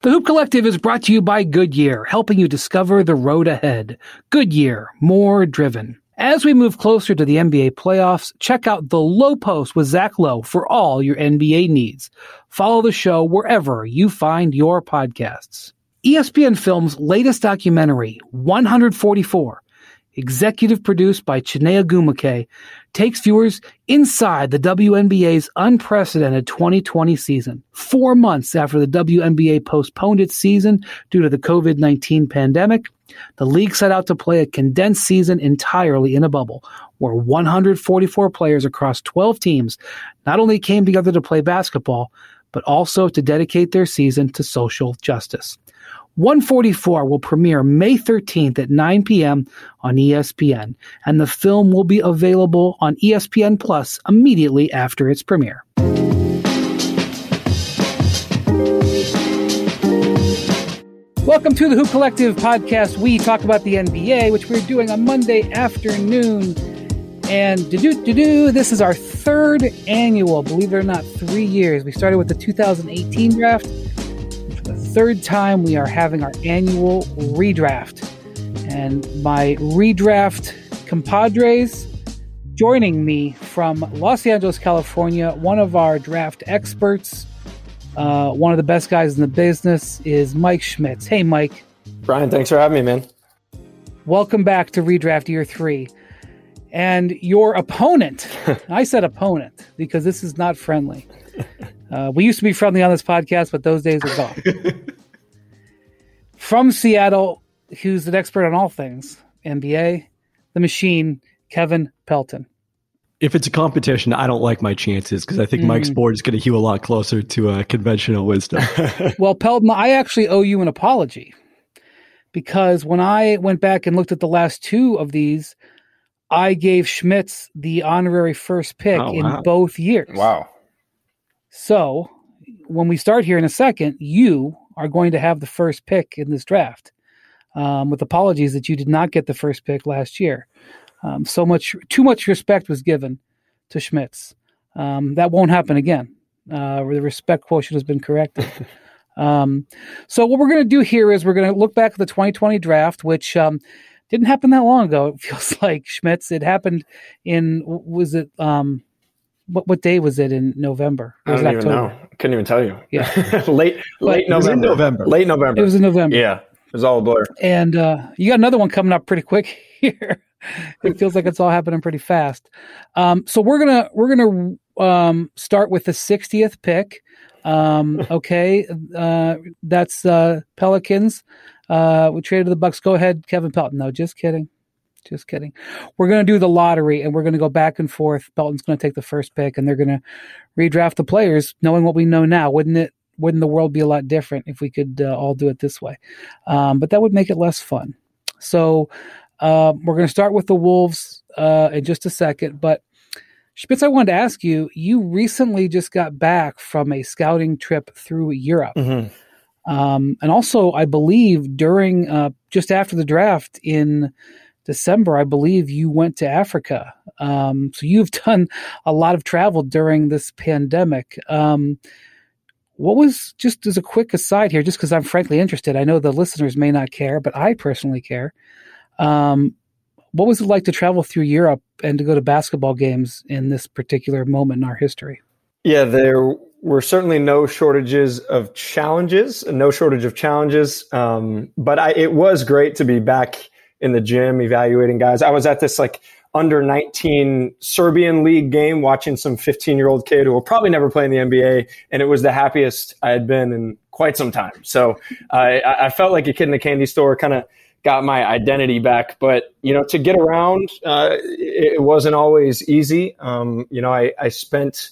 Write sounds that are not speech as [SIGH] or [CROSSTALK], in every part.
The Hoop Collective is brought to you by Goodyear, helping you discover the road ahead. Goodyear, more driven. As we move closer to the NBA playoffs, check out the Low Post with Zach Lowe for all your NBA needs. Follow the show wherever you find your podcasts. ESPN Films' latest documentary, 144, executive produced by Chiney Ogwumike, takes viewers inside the WNBA's unprecedented 2020 season. Four months after the WNBA postponed its season due to the COVID 19 pandemic, the league set out to play a condensed season entirely in a bubble, where 144 players across 12 teams not only came together to play basketball, but also to dedicate their season to social justice. 144 will premiere May 13th at 9 p.m. on ESPN, and the film will be available on ESPN Plus immediately after its premiere. Welcome to the Hoop Collective podcast. We talk about the NBA, which we're doing on Monday afternoon. And do do do this is our third annual, believe it or not, three years. We started with the 2018 draft third time we are having our annual redraft. And my redraft compadres joining me from Los Angeles, California, one of our draft experts, uh, one of the best guys in the business, is Mike Schmitz. Hey, Mike. Brian, thanks for having me, man. Welcome back to redraft year three. And your opponent, [LAUGHS] I said opponent because this is not friendly. Uh, we used to be friendly on this podcast, but those days are gone. [LAUGHS] From Seattle, who's an expert on all things NBA, the machine, Kevin Pelton. If it's a competition, I don't like my chances because I think mm. Mike's board is going to hew a lot closer to uh, conventional wisdom. [LAUGHS] well, Pelton, I actually owe you an apology because when I went back and looked at the last two of these, I gave Schmitz the honorary first pick oh, wow. in both years. Wow. So when we start here in a second, you are going to have the first pick in this draft. Um, with apologies that you did not get the first pick last year. Um, so much, too much respect was given to Schmitz. Um, that won't happen again. Uh, the respect quotient has been corrected. [LAUGHS] Um, so what we're going to do here is we're going to look back at the 2020 draft, which um, didn't happen that long ago. It [LAUGHS] feels like Schmitz. It happened in was it um, what what day was it in November? I don't even know. Couldn't even tell you. [LAUGHS] Yeah, [LAUGHS] late late November. November. Late November. It was in November. Yeah, it was all a blur. And uh, you got another one coming up pretty quick [LAUGHS] here. it feels like it's all happening pretty fast. Um, so we're gonna we're gonna um, start with the 60th pick. Um, okay, uh, that's uh, Pelicans. Uh, we traded the Bucks. Go ahead, Kevin Pelton. No, just kidding. Just kidding. We're going to do the lottery and we're going to go back and forth. Pelton's going to take the first pick and they're going to redraft the players knowing what we know now. Wouldn't it? Wouldn't the world be a lot different if we could uh, all do it this way? Um, but that would make it less fun. So uh, we're going to start with the Wolves uh, in just a second. But Schmitz, I wanted to ask you you recently just got back from a scouting trip through Europe. Mm-hmm. Um, and also, I believe during uh, just after the draft in December, I believe you went to Africa. Um, so you've [LAUGHS] done a lot of travel during this pandemic. Um, what was just as a quick aside here, just because I'm frankly interested, I know the listeners may not care, but I personally care. Um, what was it like to travel through Europe and to go to basketball games in this particular moment in our history? Yeah, there were certainly no shortages of challenges, no shortage of challenges. Um, but I, it was great to be back in the gym evaluating guys. I was at this like under 19 Serbian league game watching some 15 year old kid who will probably never play in the NBA. And it was the happiest I had been in quite some time. So I, I felt like a kid in a candy store, kind of got my identity back. But, you know, to get around, uh, it, wasn't always easy. Um, you know, I, I spent,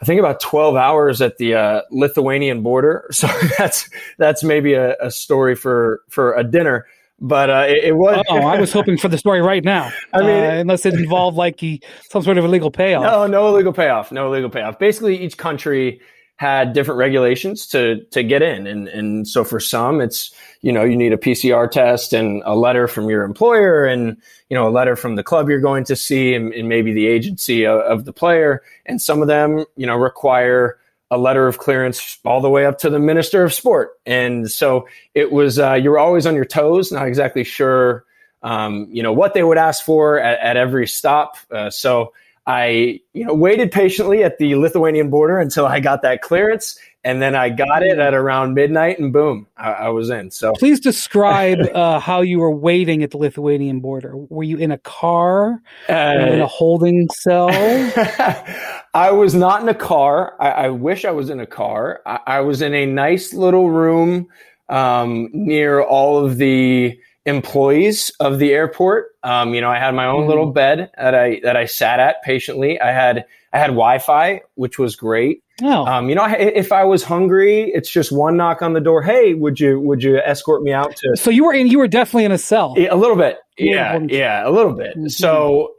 I think about 12 hours at the uh, Lithuanian border. [LAUGHS] So that's, that's maybe a, a story for, for a dinner but uh, it, it, was. oh, I was hoping for the story right now. [LAUGHS] I mean, uh, unless it [LAUGHS] involved like he, some sort of illegal payoff. No, no illegal payoff. No illegal payoff. Basically, each country had different regulations to to get in, and and so for some, it's you know you need a PCR test and a letter from your employer, and you know a letter from the club you're going to see, and, and maybe the agency of, of the player, and some of them you know require a letter of clearance all the way up to the minister of sport. And so it was, uh, you were always on your toes, not exactly sure, um, you know, what they would ask for at, at every stop. Uh, so I, you know, waited patiently at the Lithuanian border until I got that clearance, and then I got it at around midnight, and boom, I, I was in. So please describe uh, how you were waiting at the Lithuanian border. Were you in a car? Uh, in a holding cell? [LAUGHS] I was not in a car. I, I wish I was in a car. I, I was in a nice little room um, near all of the employees of the airport. Um, you know, I had my own little mm-hmm. bed that I that I sat at patiently. I had I had Wi-Fi, which was great. Oh. Um, you know, if I was hungry, it's just one knock on the door. Hey, would you would you escort me out to? So you were in. You were definitely in a cell. Yeah, a little bit. Yeah, yeah, a little bit. Mm-hmm. So.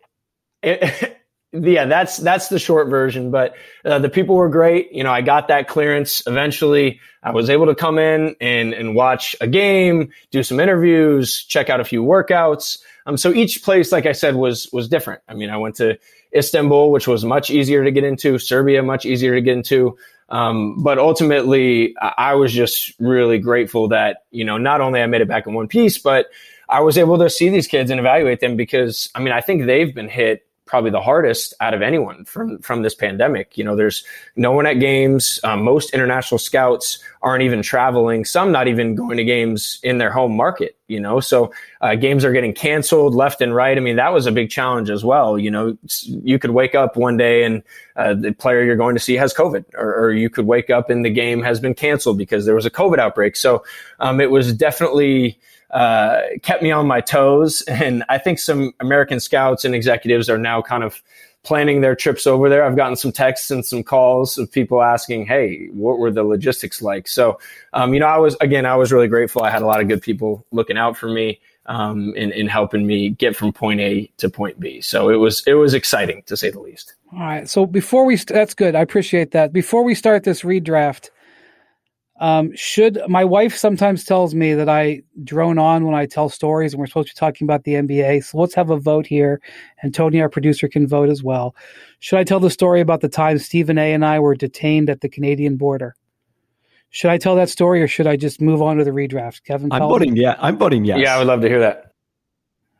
It, [LAUGHS] yeah, that's that's the short version. But uh, the people were great. You know, I got that clearance eventually. I was able to come in and and watch a game, do some interviews, check out a few workouts. Um, so each place, like I said, was was different. I mean, I went to Istanbul, which was much easier to get into. Serbia, much easier to get into. Um, but ultimately, I was just really grateful that you know not only I made it back in one piece, but I was able to see these kids and evaluate them because I mean I think they've been hit probably the hardest out of anyone from from this pandemic. You know, there's no one at games. Um, most international scouts aren't even traveling. Some not even going to games in their home market. You know, so uh, games are getting canceled left and right. I mean, that was a big challenge as well. You know, you could wake up one day and uh, the player you're going to see has COVID, or, or, you could wake up and the game has been canceled because there was a COVID outbreak. So um, it was definitely uh, kept me on my toes. [LAUGHS] And I think some American scouts and executives are now kind of planning their trips over there. I've gotten some texts and some calls of people asking, "Hey, what were the logistics like?" So, um, you know, I was again, I was really grateful. I had a lot of good people looking out for me um, in, in helping me get from point A to point B. So it was it was exciting to say the least. All right. So before we st- that's good. I appreciate that. Before we start this redraft, um, should my wife sometimes tells me that I drone on when I tell stories, and we're supposed to be talking about the NBA. So let's have a vote here, and Tony, our producer, can vote as well. Should I tell the story about the time Stephen A. and I were detained at the Canadian border? Should I tell that story, or should I just move on to the redraft? Kevin, I'm voting. Me. Yeah, I'm voting yes. Yeah, I would love to hear that.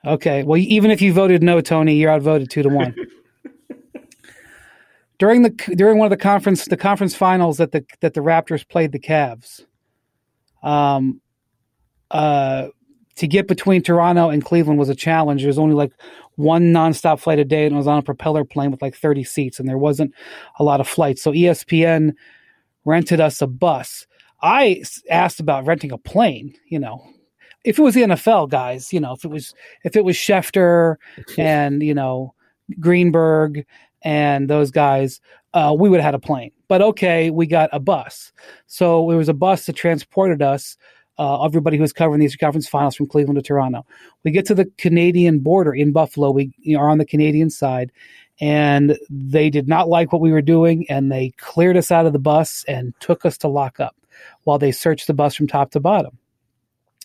Okay. Well, even if you voted no, Tony, you're outvoted two to one. [LAUGHS] during the during one of the conference the conference finals that the that the Raptors played the Cavs. Um, uh, to get between Toronto and Cleveland was a challenge. There was only like one nonstop flight a day, and it was on a propeller plane with like 30 seats, and there wasn't a lot of flights. So ESPN rented us a bus. I asked about renting a plane. You know, if it was the NFL guys, you know, if it was if it was Schefter [LAUGHS] and you know Greenberg and those guys, uh, we would have had a plane. But okay, we got a bus. So it was a bus that transported us, uh, everybody who was covering these conference finals from Cleveland to Toronto. We get to the Canadian border in Buffalo. We are on the Canadian side, and they did not like what we were doing, and they cleared us out of the bus and took us to lock up while they searched the bus from top to bottom.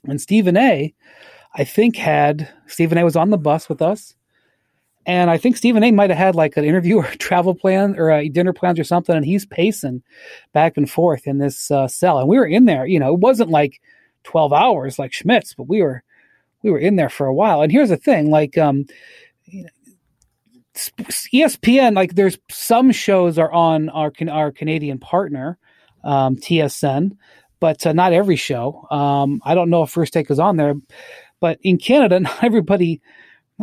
And Stephen A, I think had Stephen A was on the bus with us and I think Stephen A might have had like an interview [LAUGHS] or travel plan or dinner plans or something, and he's pacing back and forth in this uh, cell. And we were in there, you know, it wasn't like 12 hours like Schmitz, but we were we were in there for a while. And here's the thing, like um, ESPN, like there's some shows are on our our Canadian partner, um, TSN, but uh, not every show. Um, I don't know if First Take is on there, but in Canada, [LAUGHS] not everybody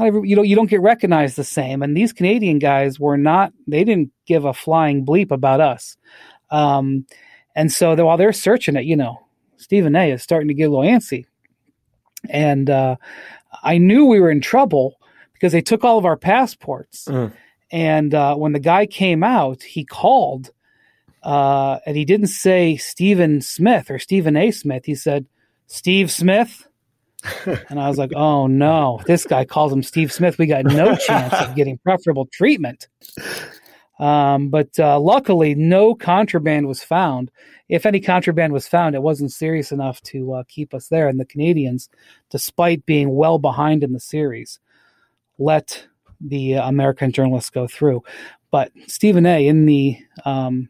you know you don't get recognized the same. And these canadian guys were not they didn't give a flying bleep about us. Um, and so while they're searching it you know stephen a is starting to get a little antsy. And uh, i knew we were in trouble because they took all of our passports. Mm. and uh, when the guy came out he called uh, and he didn't say stephen smith or stephen a smith. He said steve smith and I was like, oh no, this guy calls him Steve Smith. We got no chance of getting preferable treatment. Um, but uh, luckily, no contraband was found. If any contraband was found, it wasn't serious enough to uh, keep us there. And the Canadians, despite being well behind in the series, let the American journalists go through. But Stephen A. in the um,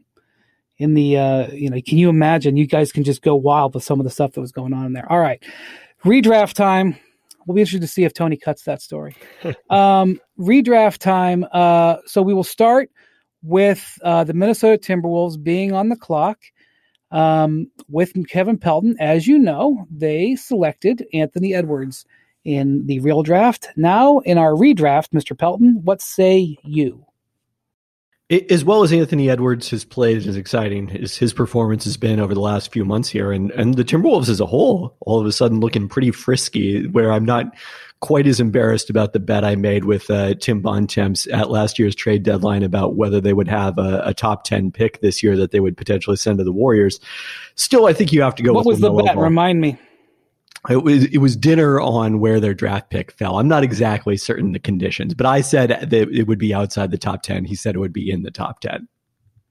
in the uh, you know, can you imagine? You guys can just go wild with some of the stuff that was going on in there. All right, redraft time. We'll be interested to see if Tony cuts that story. [LAUGHS] um, redraft time. Uh, so we will start with uh, the Minnesota Timberwolves being on the clock. Um, with Kevin Pelton, as you know, they selected Anthony Edwards in the real draft. Now, in our redraft, Mr. Pelton, what say you? As well as Anthony Edwards has played as exciting as his performance has been over the last few months here, and and the Timberwolves as a whole, all of a sudden looking pretty frisky. Where I'm not quite as embarrassed about the bet I made with uh, Tim Bontemps at last year's trade deadline about whether they would have a, a, top ten pick this year that they would potentially send to the Warriors. Still, I think you have to go. What was the bet? Ball. Remind me it was it was dinner on where their draft pick fell. I'm not exactly certain the conditions, but I said that it would be outside the top ten. He said it would be in the top ten.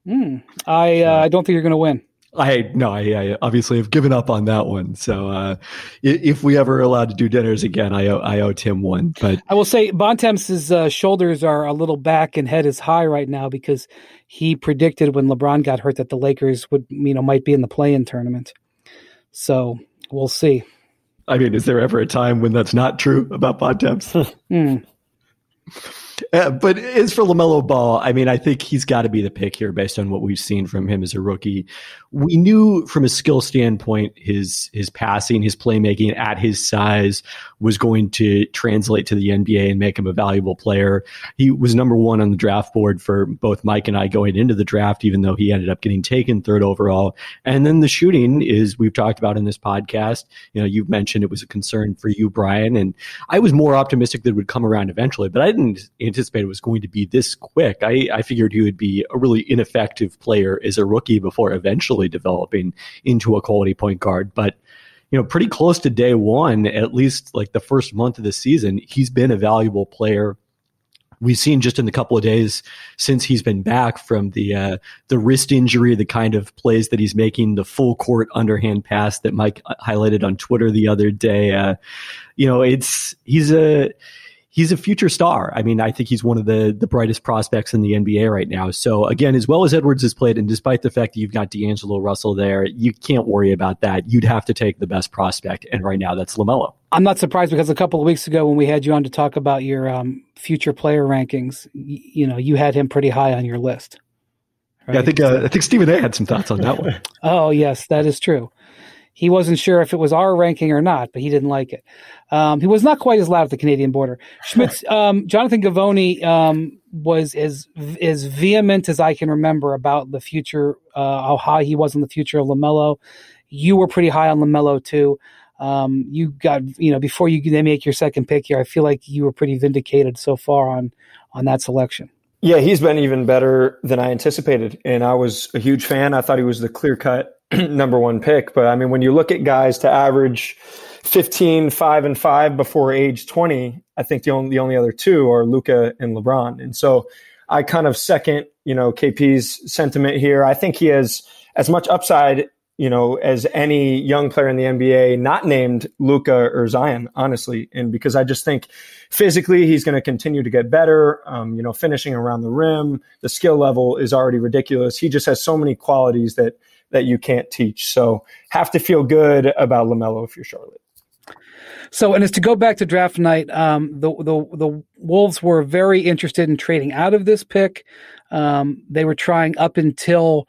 Mm, I uh, I don't think you're going to win. I no, I, I, obviously have given up on that one. So uh, if we ever are allowed to do dinners again, I owe, I owe Tim one. But I will say Bontemps's uh, shoulders are a little back and head is high right now because he predicted when LeBron got hurt that the Lakers would you know might be in the play-in tournament. So we'll see. I mean, is there ever a time when that's not true about Bontemps? [LAUGHS] mm. Uh, but as for LaMelo Ball, I mean, I think he's got to be the pick here based on what we've seen from him as a rookie. We knew from a skill standpoint, his his passing, his playmaking at his size was going to translate to the NBA and make him a valuable player. He was number one on the draft board for both Mike and I going into the draft, even though he ended up getting taken third overall. And then the shooting is we've talked about in this podcast. You know, you've mentioned it was a concern for you, Brian, and I was more optimistic that it would come around eventually, but I didn't anticipate it was going to be this quick. I, I figured he would be a really ineffective player as a rookie before eventually developing into a quality point guard. But you know, pretty close to day one, at least like the first month of the season, he's been a valuable player we've seen just in the couple of days since he's been back from the uh, the wrist injury, the kind of plays that he's making, the full court underhand pass that Mike highlighted on Twitter the other day. Uh, you know, it's he's a he's a future star. I mean, I think he's one of the the brightest prospects in the NBA right now. So again, as well as Edwards has played, and despite the fact that you've got D'Angelo Russell there, you can't worry about that. You'd have to take the best prospect, and right now that's Lamelo. I'm not surprised because a couple of weeks ago when we had you on to talk about your um, future player rankings, you, you know, you had him pretty high on your list. Right? Yeah, I think uh, I think Stephen A. had some thoughts on that one. [LAUGHS] oh yes, that is true he wasn't sure if it was our ranking or not, but he didn't like it. Um, he was not quite as loud at the Canadian border. Schmitz, [LAUGHS] um, Jonathan Givony um, was as as vehement as I can remember about the future, uh, how high he was in the future of Lamelo. You were pretty high on Lamelo too. Um, you got you know before you they make your second pick here. I feel like you were pretty vindicated so far on on that selection. Yeah, he's been even better than I anticipated, and I was a huge fan. I thought he was the clear cut [CLEARS THROAT] number one pick. But I mean, when you look at guys to average 15, 5 and 5 before age 20, I think the only, the only other two are Luka and LeBron. And so I kind of second, you know, KP's sentiment here. I think he has as much upside, you know, as any young player in the NBA, not named Luka or Zion, honestly. And because I just think physically he's going to continue to get better. Um, you know, finishing around the rim, the skill level is already ridiculous. He just has so many qualities that that you can't teach. So have to feel good about Lamelo if you're Charlotte. So, and as to go back to draft night, um, the the the Wolves were very interested in trading out of this pick. Um, they were trying up until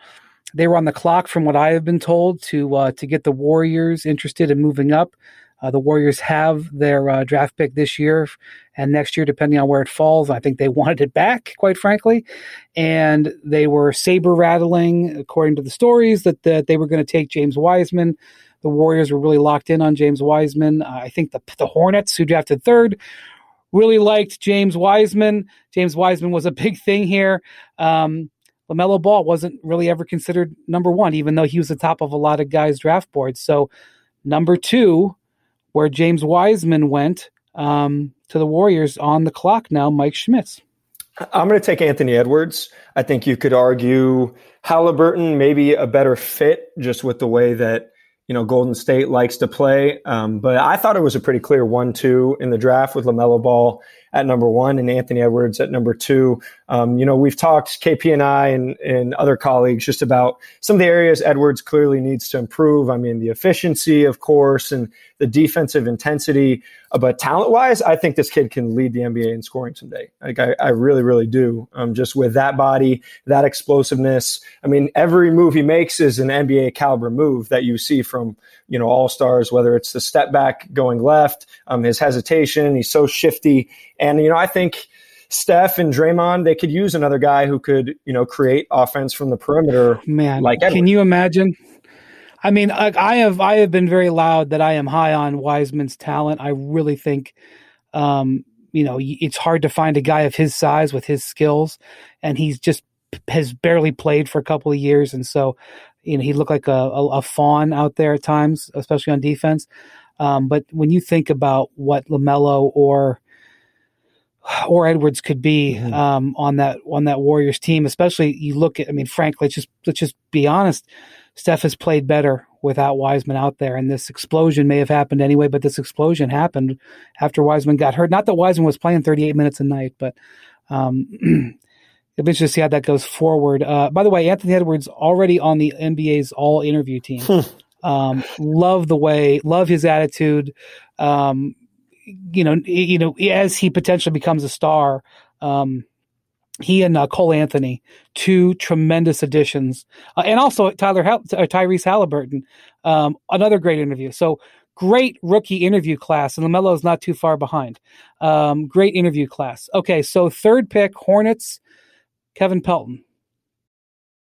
they were on the clock, from what I have been told, to uh, to get the Warriors interested in moving up. Uh, the Warriors have their uh, draft pick this year and next year, depending on where it falls. I think they [LAUGHS] wanted it back, quite frankly. And they were saber rattling, according to the stories, that, that they were going to take James Wiseman. The Warriors were really locked in on James Wiseman. Uh, I think the, the Hornets, who drafted third, really liked James Wiseman. James Wiseman was a [LAUGHS] big thing here. Um, LaMelo Ball wasn't really ever considered number one, even though he was the top of a lot of guys' draft boards. So, number two, where James Wiseman went um, to the Warriors on the clock now, Mike Schmitz. I'm going to take Anthony Edwards. I think you could argue Halliburton maybe a better fit just with the way that you know Golden State likes to play. Um, but I thought it was a pretty clear one-two in the draft with Lamelo Ball at number one and Anthony Edwards at number two. Um, you know, we've talked KP and I and, and other colleagues just about some of the areas Edwards clearly needs to improve. I mean, the efficiency, of course, and the defensive intensity. Uh, but talent wise, I think this kid can lead the NBA in scoring someday. Like I, I really, really do. Um, just with that body, that explosiveness. I mean, every move he makes is an NBA caliber move that you see from you know all stars. Whether it's the step back going left, um, his hesitation, he's so shifty, and you know I think. Steph and Draymond, they could use another guy who could, you know, create offense from the perimeter. Man, like Edwards. can you imagine? I mean, I, I, have I have been very loud that I am high on Wiseman's talent. I really think, um, you know, it's hard to find a guy of his size with his skills, and he's just has barely played for a couple of years, and so you know he looked like a, a, a fawn out there at times, especially on defense. Um, but when you think about what Lamelo or or Edwards could be mm-hmm. um, on that on that Warriors team, especially you look at. I mean, frankly, let's just let's just be honest. Steph has played better without Wiseman out there, and this explosion may have happened anyway. But this explosion happened after Wiseman got hurt. Not that Wiseman was playing 38 minutes a night, but um, [CLEARS THROAT] it'll be interesting to see how that goes forward. Uh, by the way, Anthony Edwards already on the NBA's All Interview team. Hmm. um, love the way, love his attitude. Um, you know, you know, as he potentially becomes a star, um, he and uh, Cole Anthony, two tremendous additions, uh, and also Tyler uh, Tyrese Halliburton, um, another great interview. So great rookie interview class, and Lamelo is not too far behind. Um, great interview class. Okay, so third pick Hornets, Kevin Pelton.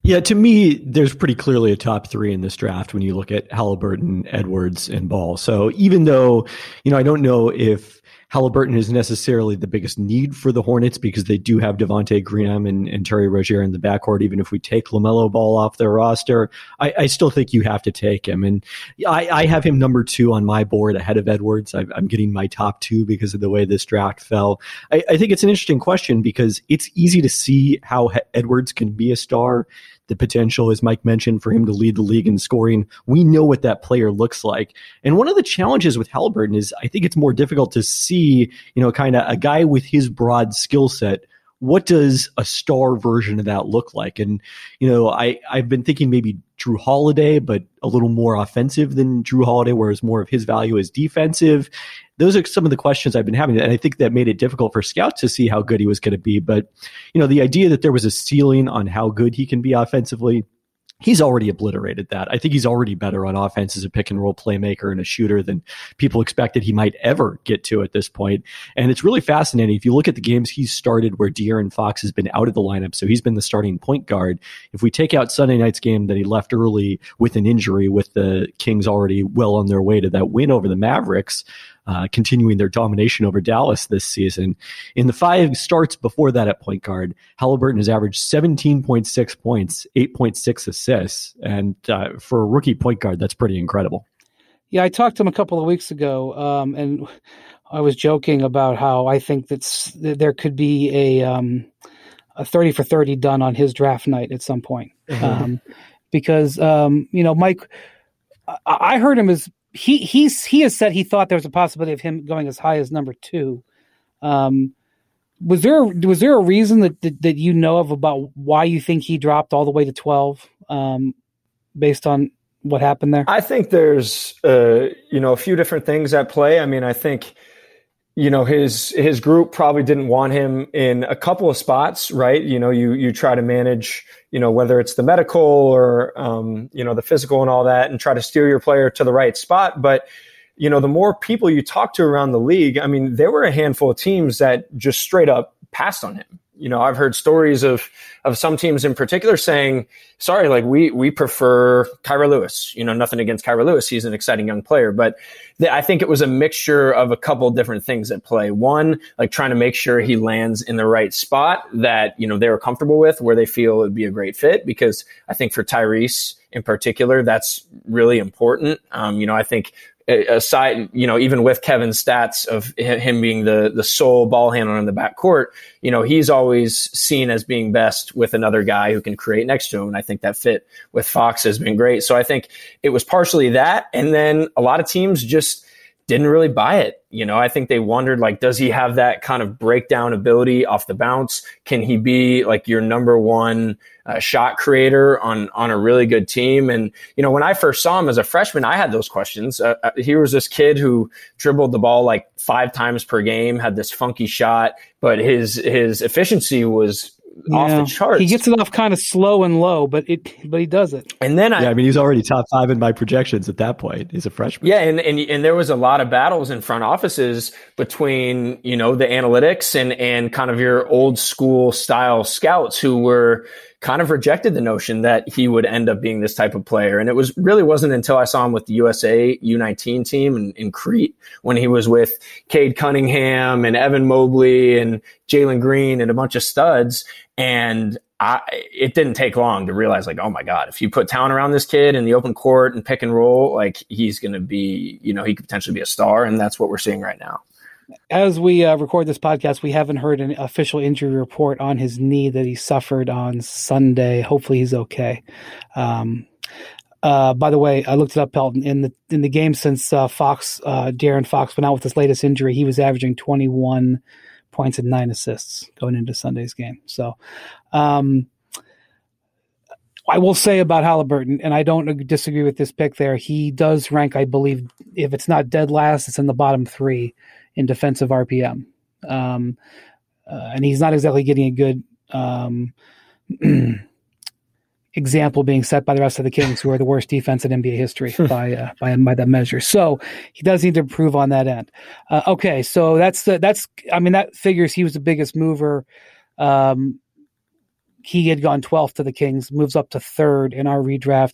Yeah, to me, there's pretty clearly a top three in this draft when you look at Halliburton, Edwards, and Ball. So even though, you know, I don't know if Halliburton is necessarily the biggest need for the Hornets because they do have Devonte Graham and, and Terry Rozier in the backcourt. Even if we take Lamelo Ball off their roster, I, I still think you have to take him. And I, I, have him number two on my board ahead of Edwards. I, am getting my top two because of the way this draft fell. I, I think it's an interesting question because it's easy to see how Edwards can be a star the potential, as Mike mentioned, for him to lead the league in scoring. We know what that player looks like. And one of the challenges with Halliburton is I think it's more difficult to see, you know, kind of a guy with his broad skill set what does a star version of that look like? And you know, I I've been thinking maybe Jrue Holiday, but a little more offensive than Jrue Holiday, whereas more of his value is defensive those are some of the questions I've been having. And I think that made it difficult for scouts to see how good he was going to be. But, you know, the idea that there was a ceiling on how good he can be offensively, he's already obliterated that. I think he's already better on offense as a pick and roll playmaker and a shooter than people expected he might ever get to at this point. And it's really fascinating. If you look at the games he's started where De'Aaron Fox has been out of the lineup, so he's been the starting point guard. If we take out Sunday night's game that he left early with an injury, with the Kings already well on their way to that win over the Mavericks, uh, continuing their domination over Dallas this season. In the five starts before that at point guard, Halliburton has averaged 17.6 points, 8.6 assists. And uh, for a rookie point guard, that's pretty incredible. Yeah, I talked to him a couple of weeks ago, um, and I was joking about how I think that there could be a um, a thirty for thirty done on his draft night at some point, um, because um, you know Mike, I, I heard him as he he's he has said he thought there was a possibility of him going as high as number two. Um, was there was there a reason that, that, that you know of about why you think he dropped all the way to twelve, um, based on what happened there? I think there's uh, you know a few different things at play. I mean, I think you know his his group probably didn't want him in a couple of spots right? You know you you try to manage you know whether it's the medical or um, you know the physical and all that and try to steer your player to the right spot. But you know the more people you talk to around the league i mean there were a handful of teams that just straight up passed on him you know, I've heard stories of of some teams in particular saying, "Sorry, like we we prefer Kira Lewis." You know, nothing against Kira Lewis; he's an exciting young player, but th- I think it was a mixture of a couple different things at play. One, like trying to make sure he lands in the right spot that you know they were comfortable with, where they feel it would be a great fit. Because I think for Tyrese in particular, that's really important. Um, you know, I think aside, you know, even with Kevin's stats of him being the the sole ball handler in the back court, you know, he's always seen as being best with another guy who can create next to him. And I think that fit with Fox has been great. So I think it was partially that, and then a lot of teams just didn't really buy it. You know, I think they wondered like, does he have that kind of breakdown ability off the bounce? Can he be like your number one uh, shot creator on on a really good team? And you know, when I first saw him as a freshman, I had those questions. Uh, uh he was this kid who dribbled the ball like five times per game, had this funky shot, but his his efficiency was off the charts. He gets it off kind of slow and low, but it but he does it. And then I, yeah, I mean he's already top five in my projections at that point. He's a freshman. Yeah, and, and and there was a lot of battles in front offices between you know the analytics and and kind of your old school style scouts who were kind of rejected the notion that he would end up being this type of player. And it was really wasn't until I saw him with the USA U19 team in, in Crete when he was with Cade Cunningham and Evan Mobley and Jalen Green and a bunch of studs. And I, it didn't take long to realize like, oh my God, if you put talent around this kid in the open court and pick and roll, like he's going to be, you know, he could potentially be a star. And that's what we're seeing right now as we uh, record this podcast, we haven't heard an official injury report on his knee that he suffered on Sunday. Hopefully, he's okay. Um, uh, by the way, I looked it up, Pelton. In the in the game since uh, Fox, uh, De'Aaron Fox went out with his latest injury, he was averaging 21 points and nine assists going into Sunday's game. So, um, I will say about Halliburton, and I don't disagree with this pick there. He does rank, I believe, if it's not dead last, it's in the bottom three in defensive RPM. Um, uh, and he's not exactly getting a good um, [CLEARS THROAT] example being set by the rest of the Kings, who are the worst defense in NBA history by uh, by by that measure. So he does need to improve on that end. Uh, okay, so that's the that's I mean that figures he was the biggest mover. Um, he had gone 12th to the Kings, moves up to third in our redraft.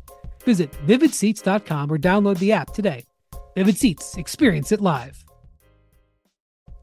Visit vividseats.com or download the app today. Vivid Seats, experience it live.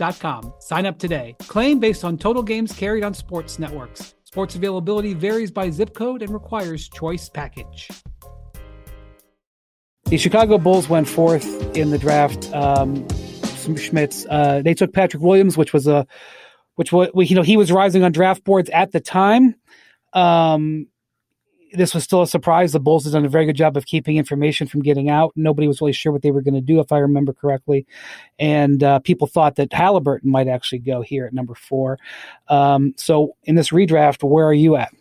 DirecTV.com Sign up today. Claim based on total games carried on sports networks. Sports availability varies by zip code and requires choice package. The Chicago Bulls went fourth in the draft. Um, Schmitz. Uh, they took Patrick Williams, which was a, which was you know he was rising on draft boards at the time. Um, this was still a surprise. The Bulls had done a very good job of keeping information from getting out. Nobody was really sure what they were going to do, if I remember correctly. And uh, people thought that Halliburton might actually go here at number four. Um, so in this redraft, where are you at?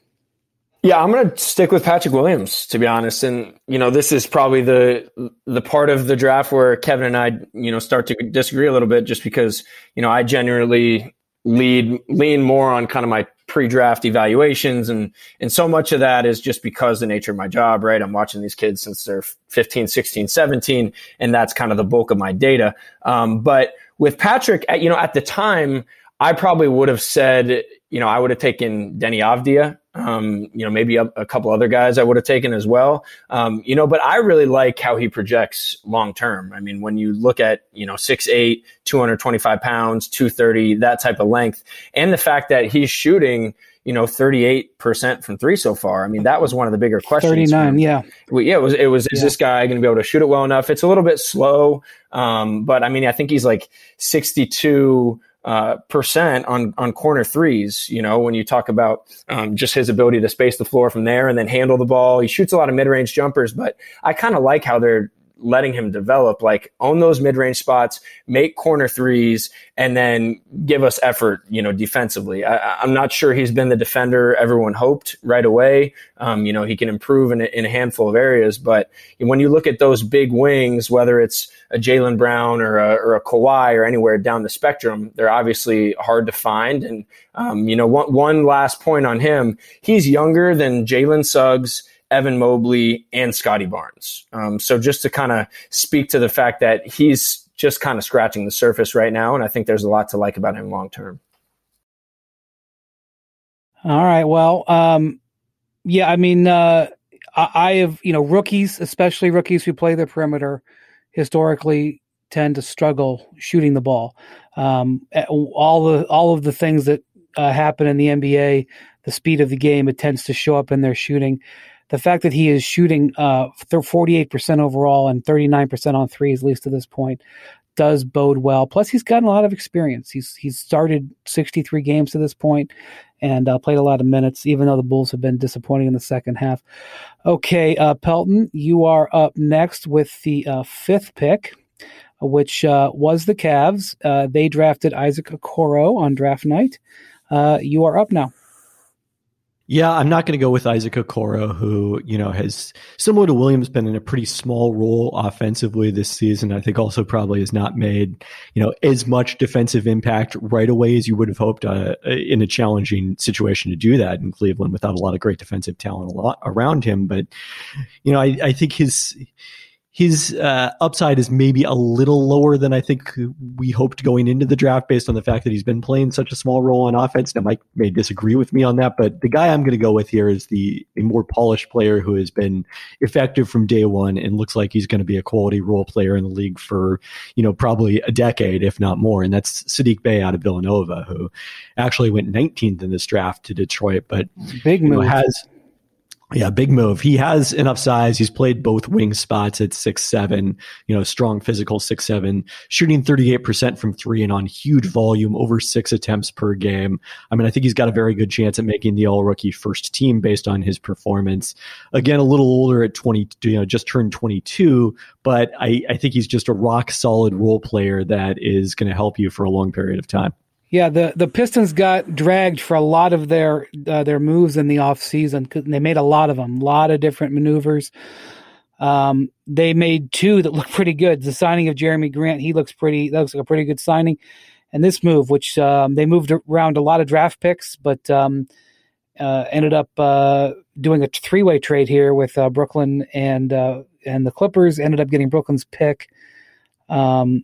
Yeah, I'm going to stick with Patrick Williams, to be honest. And you know, this is probably the the part of the draft where Kevin and I, you know, start to disagree a little bit, just because you know I genuinely lead lean more on kind of my pre-draft evaluations and and so much of that is just because the nature of my job right? I'm watching these kids since they're 15 16 17 and that's kind of the bulk of my data. Um, but with patrick you know at the time i probably would have said you know i would have taken deni avdija um, you know, maybe a, a, couple other guys I would have taken as well. Um, you know, but I really like how he projects long term. I mean, when you look at, you know, 6'8, 225 pounds, 230, that type of length, and the fact that he's shooting, you know, 38% from three so far. I mean, that was one of the bigger questions. 39, yeah. Yeah, it was, it was, is yeah. this guy going to be able to shoot it well enough? It's a little bit slow. Um, but I mean, I think he's like 62, uh, percent on on corner threes. You know, when you talk about um, just his ability to space the floor from there and then handle the ball, he shoots a lot of mid range jumpers. But I kind of like how they're letting him develop. Like own those mid range spots, make corner threes, and then give us effort. You know, defensively. I, am not sure he's been the defender everyone hoped right away. Um, you know, he can improve in in a handful of areas, but when you look at those big wings, whether it's a Jaylen Brown or a, or a Kawhi or anywhere down the spectrum, they're obviously hard to find. And um, you know, one one last point on him, he's younger than Jalen Suggs Evan Mobley, and Scottie Barnes. Um, so just to kind of speak to the fact that he's just kind of scratching the surface right now, and I think there's a lot to like about him long term. All right. Well, um, yeah, I mean, uh, I, I have you know rookies, especially rookies who play the perimeter, historically tend to struggle shooting the ball. Um, all the all of the things that uh, happen in the NBA, the speed of the game, it tends to show up in their shooting the fact that he is shooting uh, 48% overall and 39% on threes, at least to this point, does bode well. Plus, he's gotten a lot of experience. He's he's started 63 games to this point and uh, played a lot of minutes, even though the Bulls have been disappointing in the second half. Okay, uh, Pelton, you are up next with the uh, fifth pick, which uh, was the Cavs. Uh, they drafted Isaac Okoro on draft night. you are up now. Yeah, I'm not going to go with Isaac Okoro, who, you know, has, similar to Williams, been in a pretty small role offensively this season. I think also probably has not made, you know, as much defensive impact right away as you would have hoped uh, in a challenging situation to do that in Cleveland without a lot of great defensive talent around him. But, you know, I, I think his, his uh, upside is maybe a little lower than I think we hoped going into the draft based on the fact that he's been playing such a small role on offense. Now, Mike may disagree with me on that, but the guy I'm going to go with here is the a more polished player who has been effective from day one and looks like he's going to be a quality role player in the league for, you know, probably a decade, if not more. And that's Saddiq Bey out of Villanova, who actually went 19th in this draft to Detroit, but big move. Know, has yeah, big move. He has enough size. He's played both wing spots at six seven. You know, strong physical six seven, shooting thirty eight percent from three and on huge volume, over six attempts per game. I mean, I think he's got a very good chance at making the All Rookie first team based on his performance. Again, a little older at twenty, you know, just turned twenty two, but I, I think he's just a rock solid role player that is going to help you for a long period of time. Yeah, the, the Pistons got dragged for a lot of their uh, their moves in the offseason. They made a lot of them, a lot of different maneuvers. Um, they made two that [LAUGHS] look pretty good. The signing of Jerami Grant, he looks pretty. That looks like a pretty good signing. And this move, which um, they moved around a lot of draft picks, but um, uh, ended up uh, doing a three way trade here with uh, Brooklyn and uh, and the Clippers. Ended up getting Brooklyn's pick. Um,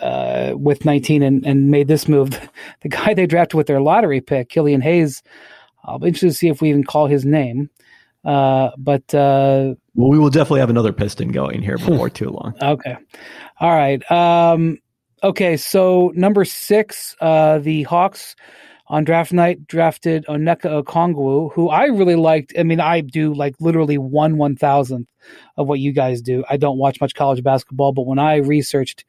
uh, with 19 and, and made this move. [LAUGHS] The guy they drafted with their lottery pick, Killian Hayes, I'll be interested to see if we even call his name. Uh, but uh, well, we will definitely have another piston going here before too long. [LAUGHS] Okay, all right. Um, okay, so number six, uh, the Hawks on draft night drafted Onyeka Okongwu, who I really liked. I mean, I do like literally one one thousandth of what you guys do. I don't watch much college basketball, but when I researched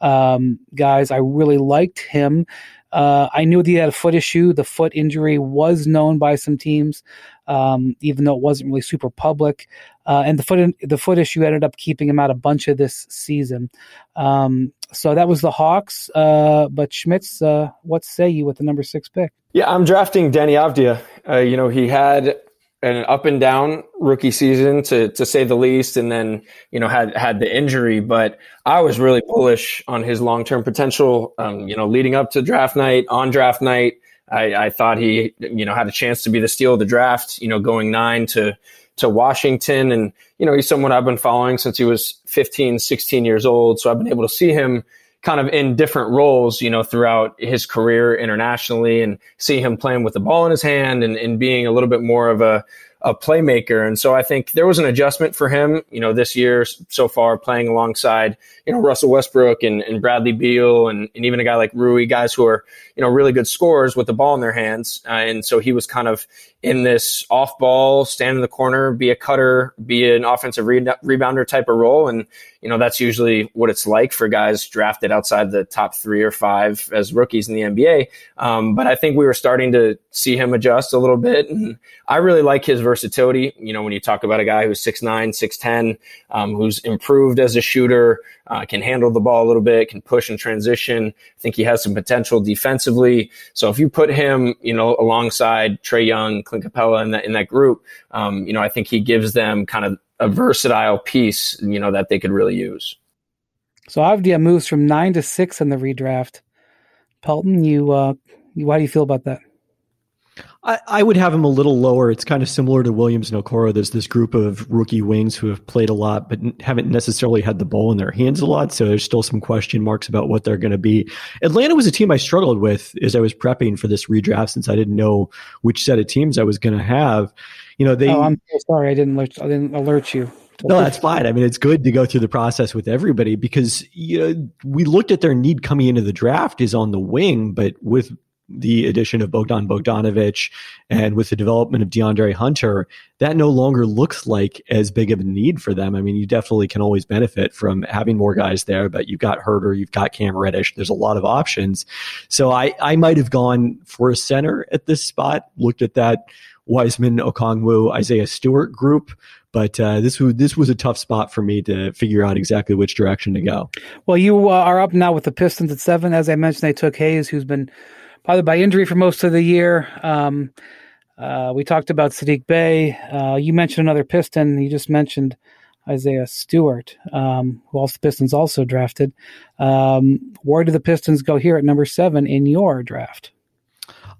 um, guys, I really liked him. Uh, I knew that he had a foot issue. The foot injury was known by some teams, um, even though it wasn't really super public. Uh, and the foot the foot issue ended up keeping him out a bunch of this season. Um, so that was the Hawks. Uh, but Schmitz, uh, what say you with the number six pick? Yeah, I'm drafting Deni Avdija. Uh, you know, he had an up and down rookie season to to say the least, and then you know had had the injury. But I was really bullish on his long term potential. Um, you know, leading up to draft night, on draft night, I, I thought he you know had a chance to be the steal of the draft. You know, going nine to to Washington, and you know he's someone I've been following since he was 15, 16 years old. So I've been able to see him kind of in different roles, you know, throughout his career internationally and see him playing with the ball in his hand and, and being a little bit more of a, a playmaker. And so I think there was an adjustment for him, you know, this year so far playing alongside, you know, Russell Westbrook and, and Bradley Beal and, and even a guy like Rui, guys who are, you know, really good scorers with the ball in their hands. Uh, and so he was kind of in this off ball, stand in the corner, be a cutter, be an offensive re- rebounder type of role. And, you know, that's usually what it's like for guys drafted outside the top three or five as rookies in the NBA. Um, but I think we were starting to see him adjust a little bit. And I really like his versatility. You know, when you talk about a guy who's 6'9, 6'10, um, who's improved as a shooter, uh, can handle the ball a little bit, can push and transition. I think he has some potential defensively. So if you put him, you know, alongside Trae Young, Clint Capela in that, in that group, um, you know, I think he gives them kind of a versatile piece, you know, that they could really use. So Avdija moves from nine to six in the redraft. Pelton, you, uh, how do you feel about that? I, I, would have him a little lower. It's kind of similar to Williams and Okoro. There's this group of rookie wings who have played a lot, but haven't necessarily had the ball in their hands a lot. So there's still some question marks about what they're going to be. Atlanta was a team I struggled with as I was prepping for this redraft since I didn't know which set of teams I was going to have. You know, they. Oh, I'm so sorry. I didn't alert, I didn't alert you. No, that's fine. I mean, it's good to go through the process with everybody because you know we looked at their need coming into the draft is on the wing, but with the addition of Bogdan Bogdanovic and with the development of DeAndre Hunter, that no longer looks like as big of a need for them. I mean, you definitely can always benefit from having more guys there, but you've got Huerter, you've got Cam Reddish. There's a lot of options. So I, I might have gone for a center at this spot, looked at that Wiseman, Okongwu, Isaiah Stewart group. But uh, this was this was a tough spot for me to figure out exactly which direction to go. Well, you uh, are up now with the Pistons at seven. As I mentioned, they took Hayes, who's been probably by injury for most of the year. Um, uh, we talked about Saddiq Bey. Uh, you mentioned another Piston. You just mentioned Isaiah Stewart, um, who also the Pistons also drafted. Um, where do the Pistons go here at number seven in your draft?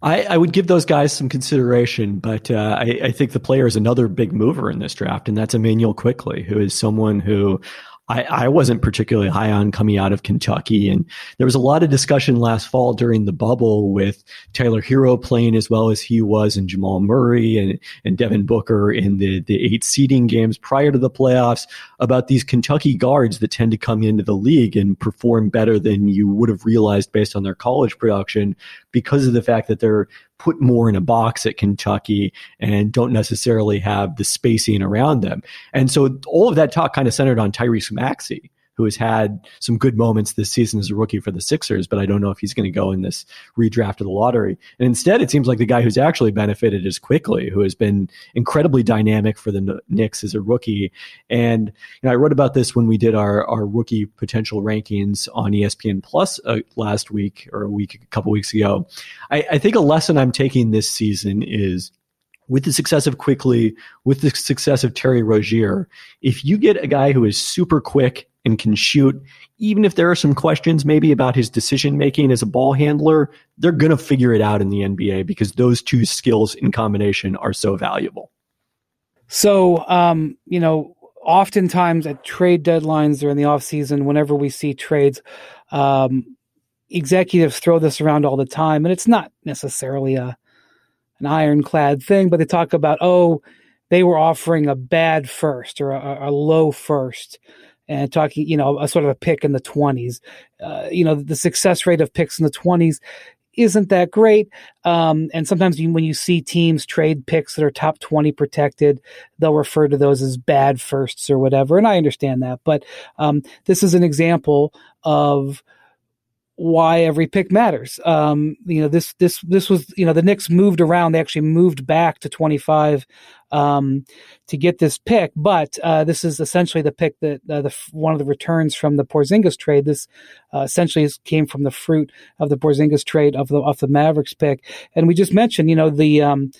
I, I would give those guys some consideration, but uh, I, I, think the player is another big mover in this draft, and that's Immanuel Quickley, who is someone who I, I wasn't particularly high on coming out of Kentucky. And there was a lot of discussion last fall during the bubble with Tyler Herro playing as well as he was and Jamal Murray and, and Devin Booker in the, the eight seeding games prior to the playoffs about these Kentucky guards that tend to come into the league and perform better than you would have realized based on their college production because of the fact that they're put more in a box at Kentucky and don't necessarily have the spacing around them. And so all of that talk kind of centered on Tyrese Maxey who has had some good moments this season as a rookie for the Sixers, but I don't know if he's going to go in this redraft of the lottery. And instead, it seems like the guy who's actually benefited is Quickley, who has been incredibly dynamic for the Knicks as a rookie. And you know, I wrote about this when we did our, our rookie potential rankings on ESPN Plus uh, last week or a week, a couple weeks ago. I, I think a lesson I'm taking this season is with the success of Quickley, with the success of Terry Rozier, if you get a guy who is super quick and can shoot, even if there are some questions maybe about his decision making as a ball handler, they're going to figure it out in the NBA because those two skills in combination are so valuable. So, um, you know, oftentimes at trade deadlines or in the off season, whenever we see trades, um, executives throw this around all the time, and it's not necessarily a an ironclad thing, but they talk about oh, they were offering a bad first or a, a low first and talking, you know, a sort of a pick in the 20s. Uh, you know, the success rate of picks in the 20s isn't that great. Um, and sometimes when you see teams trade picks that are top 20 protected, they'll refer to those as bad firsts or whatever. And I understand that. But um, this is an example of why every pick matters. Um, you know, this this this was you know the Knicks moved around. They actually moved back to 25 um, to get this pick, but uh, this is essentially the pick that uh, the one of the returns from the Porzingis trade. This uh, essentially came from the fruit of the Porzingis trade of the of the Mavericks pick. And we just mentioned, you know, the um,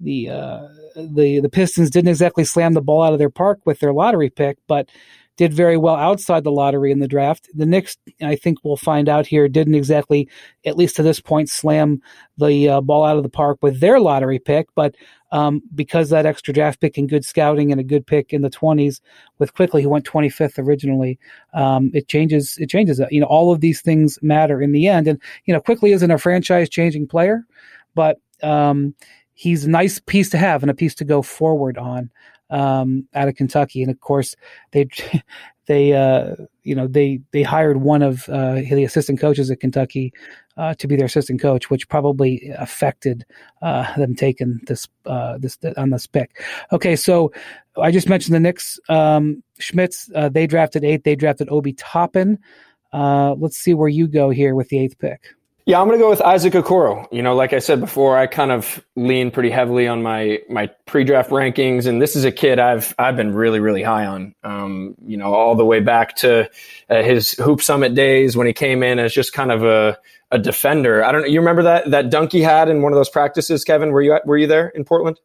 the uh, the the Pistons didn't exactly slam the ball out of their park with their lottery pick, but did very well outside the lottery in the draft. The Knicks, I think we'll find out here, didn't exactly, at least to this point, slam the uh, ball out of the park with their lottery pick, but um, because that extra draft pick and good scouting and a good pick in the 20s with Quickley, who went 25th originally, um, it changes. It changes. You know, all of these things matter in the end. And you know, Quickley isn't a franchise-changing player, but um, he's a nice piece to have and a piece to go forward on um, out of Kentucky. And of course, they [LAUGHS] they uh, you know they they hired one of uh, the assistant coaches at Kentucky uh, to be their assistant coach, which probably affected uh, them taking this uh, this on this pick. Okay, so I just mentioned the Knicks. Um, Schmitz uh, they drafted eight. They drafted Obi Toppin. let's see where you go here with the eighth pick. Yeah, I'm going to go with Isaac Okoro. You know, like I said before, I kind of lean pretty heavily on my my pre-draft rankings, and this is a kid I've I've been really really high on. Um, you know, all the way back to uh, his Hoop Summit days when he came in as just kind of a a defender. I don't know. You remember that that dunk he had in one of those practices, Kevin? Were you at, were you there in Portland?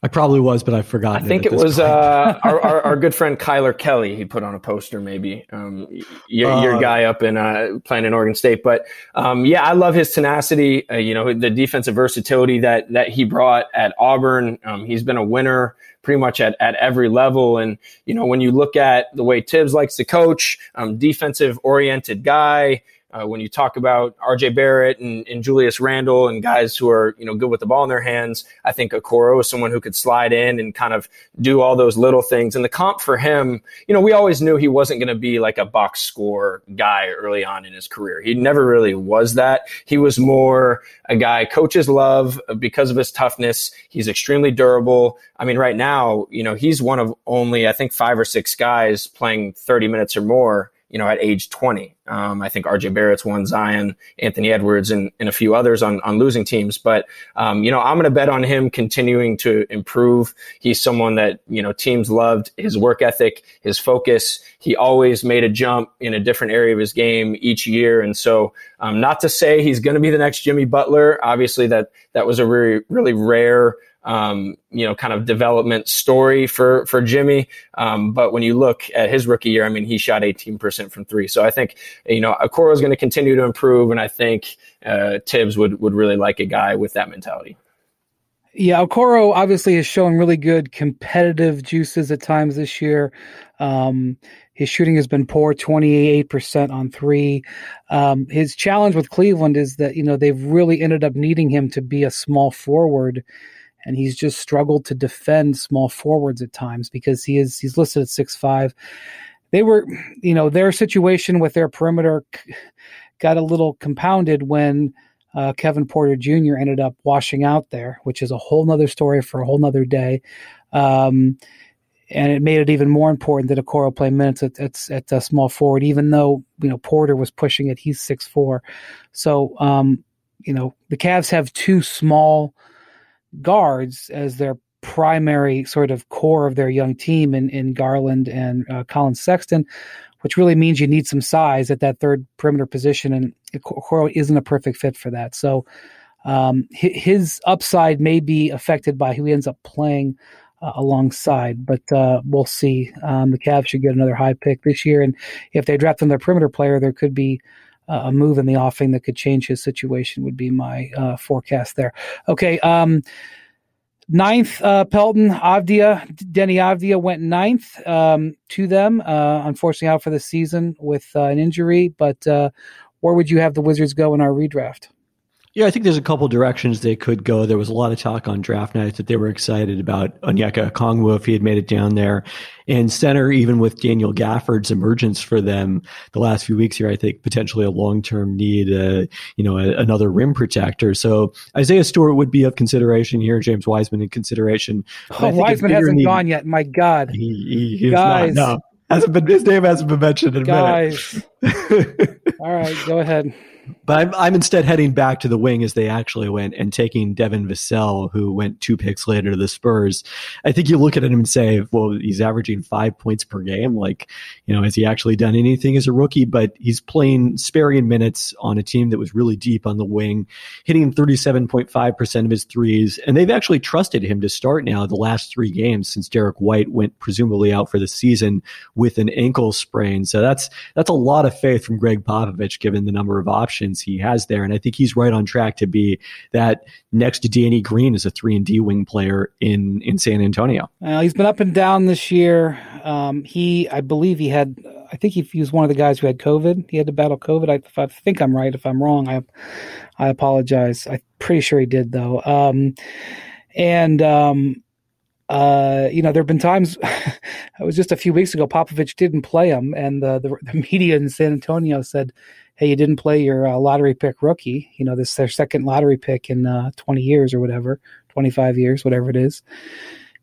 I probably was, but I forgot. I think it was uh, our, our, our, [LAUGHS] good friend Kylor Kelley. He put on a poster, maybe um, your, uh, your, guy up in uh, playing in Oregon State. But um, yeah, I love his tenacity. Uh, you know, the defensive versatility that that he brought at Auburn. Um, he's been a winner pretty much at, at every level. And you know, when you look at the way Thibs likes to coach, um, defensive oriented guy. Uh, when you talk about RJ Barrett and, and, Julius Randle and guys who are, you know, good with the ball in their hands, I think Okoro is someone who could slide in and kind of do all those little things. And the comp for him, you know, we always knew he wasn't going to be like a box score guy early on in his career. He never really was that. He was more a guy coaches love because of his toughness. He's extremely durable. I mean, right now, you know, he's one of only, I think, five or six guys playing 30 minutes or more you know, at age 20. Um, I think RJ Barrett's won Zion, Anthony Edwards, and, and a few others on, on losing teams. But, um, you know, I'm going to bet on him continuing to improve. He's someone that, you know, teams loved his work ethic, his focus. He always made a jump in a different area of his game each year. And so, um, not to say he's going to be the next Jimmy Butler. Obviously that, that was a really, really rare, um, you know, kind of development story for for Jimmy. Um, but when you look at his rookie year, I mean, he shot 18% from three. So I think you know Okoro is going to continue to improve, and I think uh, Thibs would would really like a guy with that mentality. Yeah, Okoro obviously has shown really good competitive juices at times this year. Um, his shooting has been poor, 28% on three. Um, his challenge with Cleveland is that, you know, they've really ended up needing him to be a small forward and he's just struggled to defend small forwards at times because he is he's listed at six five. They were, you know, their situation with their perimeter got a little compounded when uh, Kevin Porter Jr. ended up washing out there, which is a whole nother story for a whole nother day. Um, and it made it even more important that Okoro play minutes at at, at uh, small forward, even though you know Porter was pushing it. He's six four, so um, you know the Cavs have two small guards as their primary sort of core of their young team in, in Garland and uh, Collin Sexton, which really means you need some size at that third perimeter position. And Okoro isn't a perfect fit for that. So um, his upside may be affected by who he ends up playing uh, alongside, but uh, we'll see. Um, the Cavs should get another high pick this year. And if they draft their perimeter player, there could be a move in the offing that could change his situation would be my uh, forecast there. Okay. Um, ninth, uh, Pelton, Avdija Deni Avdija went ninth um, to them. Uh, unfortunately, out for the season with uh, an injury. But uh, where would you have the Wizards go in our redraft? Yeah, I think there's a couple directions they could go. There was a lot of talk on draft night that they were excited about Onyeka Okongwu if he had made it down there. And center, even with Daniel Gafford's emergence for them the last few weeks here, I think potentially a long term need, uh, you know, a, another rim protector. So Isaiah Stewart would be of consideration here. James Wiseman in consideration. Oh, Wiseman hasn't gone yet. My God, he, he, guys, not, no, hasn't been his name hasn't been mentioned in a guys. minute. [LAUGHS] All right, go ahead. But I'm, I'm instead heading back to the wing as they actually went and taking Devin Vassell, who went two picks later to the Spurs. I think you look at him and say, well, he's averaging five points per game. Like, you know, has he actually done anything as a rookie? But he's playing sparing minutes on a team that was really deep on the wing, hitting 37.5% of his threes. And they've actually trusted him to start now the last three games since Derrick White went presumably out for the season with an ankle sprain. So that's, that's a lot of faith from Gregg Popovich, given the number of options options he has there. And I think he's right on track to be that next to Danny Green as a three and D wing player in in San Antonio. Uh, he's been up and down this year. Um, he, I believe, he had. I think he, he was one of the guys who had COVID. He had to battle COVID. I, I think I'm right. If I'm wrong, I I apologize. I'm pretty sure he did though. Um, and um, uh, you know, there have been times. [LAUGHS] it was just a few weeks ago. Popovich didn't play him, and the, the, the media in San Antonio said, "Hey, you didn't play your uh, lottery pick rookie. You know, this their second lottery pick in uh, 20 years or whatever, 25 years, whatever it is."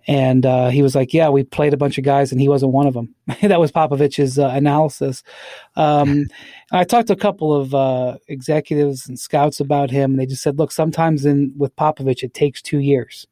And uh, he was like, "Yeah, we played a bunch of guys, and he wasn't one of them." [LAUGHS] that was Popovich's uh, analysis. Um, I talked to a couple of uh, executives and scouts about him. And they just said, "Look, sometimes in with Popovich, it takes two years."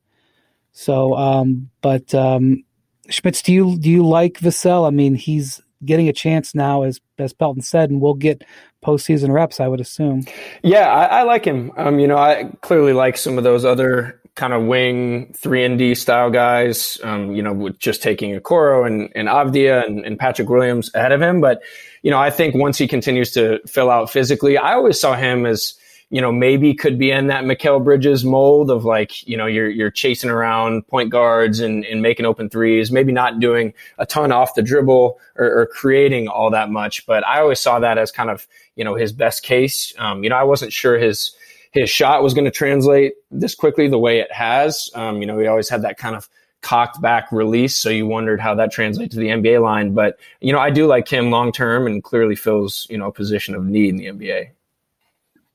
So, um, but um, Schmitz, do you do you like Vassell? I mean, he's getting a chance now, as as Pelton said, and we'll get postseason reps. I would assume. Yeah, I, I like him. Um, you know, I clearly like some of those other kind of wing three and D style guys. Um, you know, with just taking Okoro and, and Avdija and, and Patrick Williams ahead of him. But you know, I think once he continues to fill out physically, I always saw him as you know, maybe could be in that Mikal Bridges mold of like, you know, you're you're chasing around point guards and, and making open threes, maybe not doing a ton off the dribble or, or creating all that much. But I always saw that as kind of, you know, his best case. Um, you know, I wasn't sure his his shot was going to translate this quickly the way it has. Um, you know, he always had that kind of cocked back release. So you wondered how that translates to the NBA line. But, you know, I do like him long term and clearly fills, you know, a position of need in the NBA.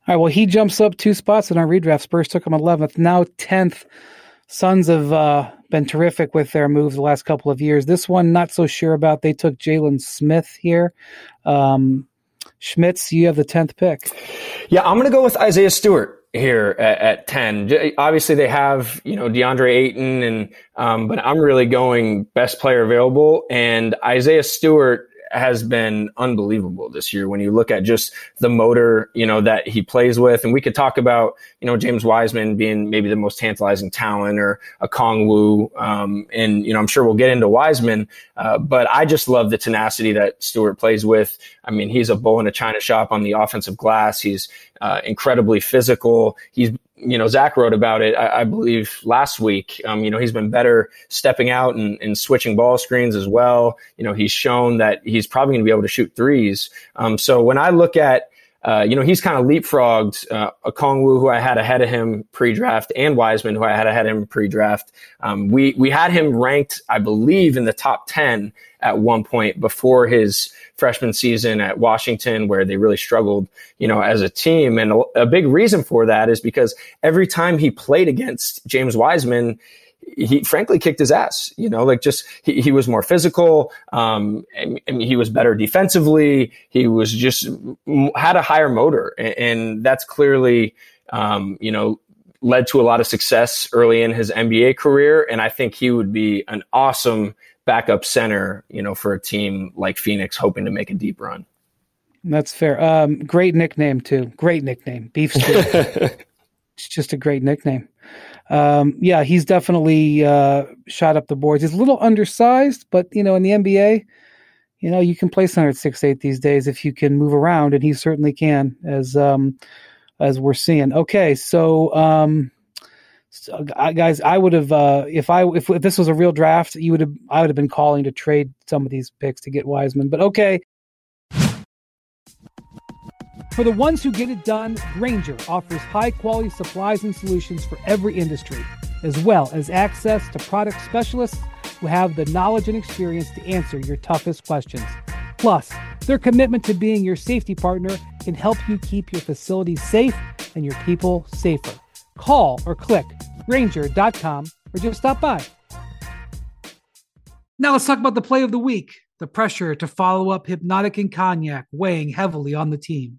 All right. Well, he jumps up two spots in our redraft. Spurs took him 11th, now 10th. Suns have uh, been terrific with their moves the last couple of years. This one, not so sure about. They took Jalen Smith here. Um, Schmitz, you have the 10th pick. Yeah, I'm going to go with Isaiah Stewart here at, at, 10. Obviously, they have, you know, DeAndre Ayton, and um, but I'm really going best player available. And Isaiah Stewart has been unbelievable this year when you look at just the motor, you know, that he plays with. And we could talk about, you know, James Wiseman being maybe the most tantalizing talent or Okongwu. Um, and, you know, I'm sure we'll get into Wiseman. Uh, but I just love the tenacity that Stewart plays with. I mean, he's a bull in a china shop on the offensive glass. He's uh, incredibly physical. He's you know, Zach wrote about it, I, I believe, last week. Um, you know, he's been better stepping out and, and, switching ball screens as well. You know, he's shown that he's probably going to be able to shoot threes. Um, so when I look at, uh, you know, he's kind of leapfrogged uh, Okongwu, who I had ahead of him pre-draft, and Wiseman, who I had ahead of him pre-draft. Um, we we had him ranked, I believe, in the top ten at one point before his freshman season at Washington, where they really struggled, you know, as a team. And a, a big reason for that is because every time he played against James Wiseman, he frankly kicked his ass. You know, like just he, he was more physical. Um, and, and, he was better defensively. He was just had a higher motor, and, and that's clearly, um, you know, led to a lot of success early in his NBA career. And I think he would be an awesome backup center, you know, for a team like Phoenix hoping to make a deep run. That's fair. Um, great nickname too. Great nickname, Beef Stew. [LAUGHS] it's just a great nickname. Um, yeah, he's definitely uh, shot up the boards. He's a little undersized, but you know, in the NBA, you know, you can play center at six eight these days if you can move around, and he certainly can, as um, as we're seeing. Okay, so um, so, guys, I would have uh, if I if, if this was a real draft, you would have I would have been calling to trade some of these picks to get Wiseman. But okay. For the ones who get it done, Grainger offers high quality supplies and solutions for every industry, as well as access to product specialists who have the knowledge and experience to answer your toughest questions. Plus, their commitment to being your safety partner can help you keep your facilities safe and your people safer. Call or click grainger.com or just stop by. Now let's talk about the play of the week. The pressure to follow up Hpnotiq and Cognac weighing heavily on the team.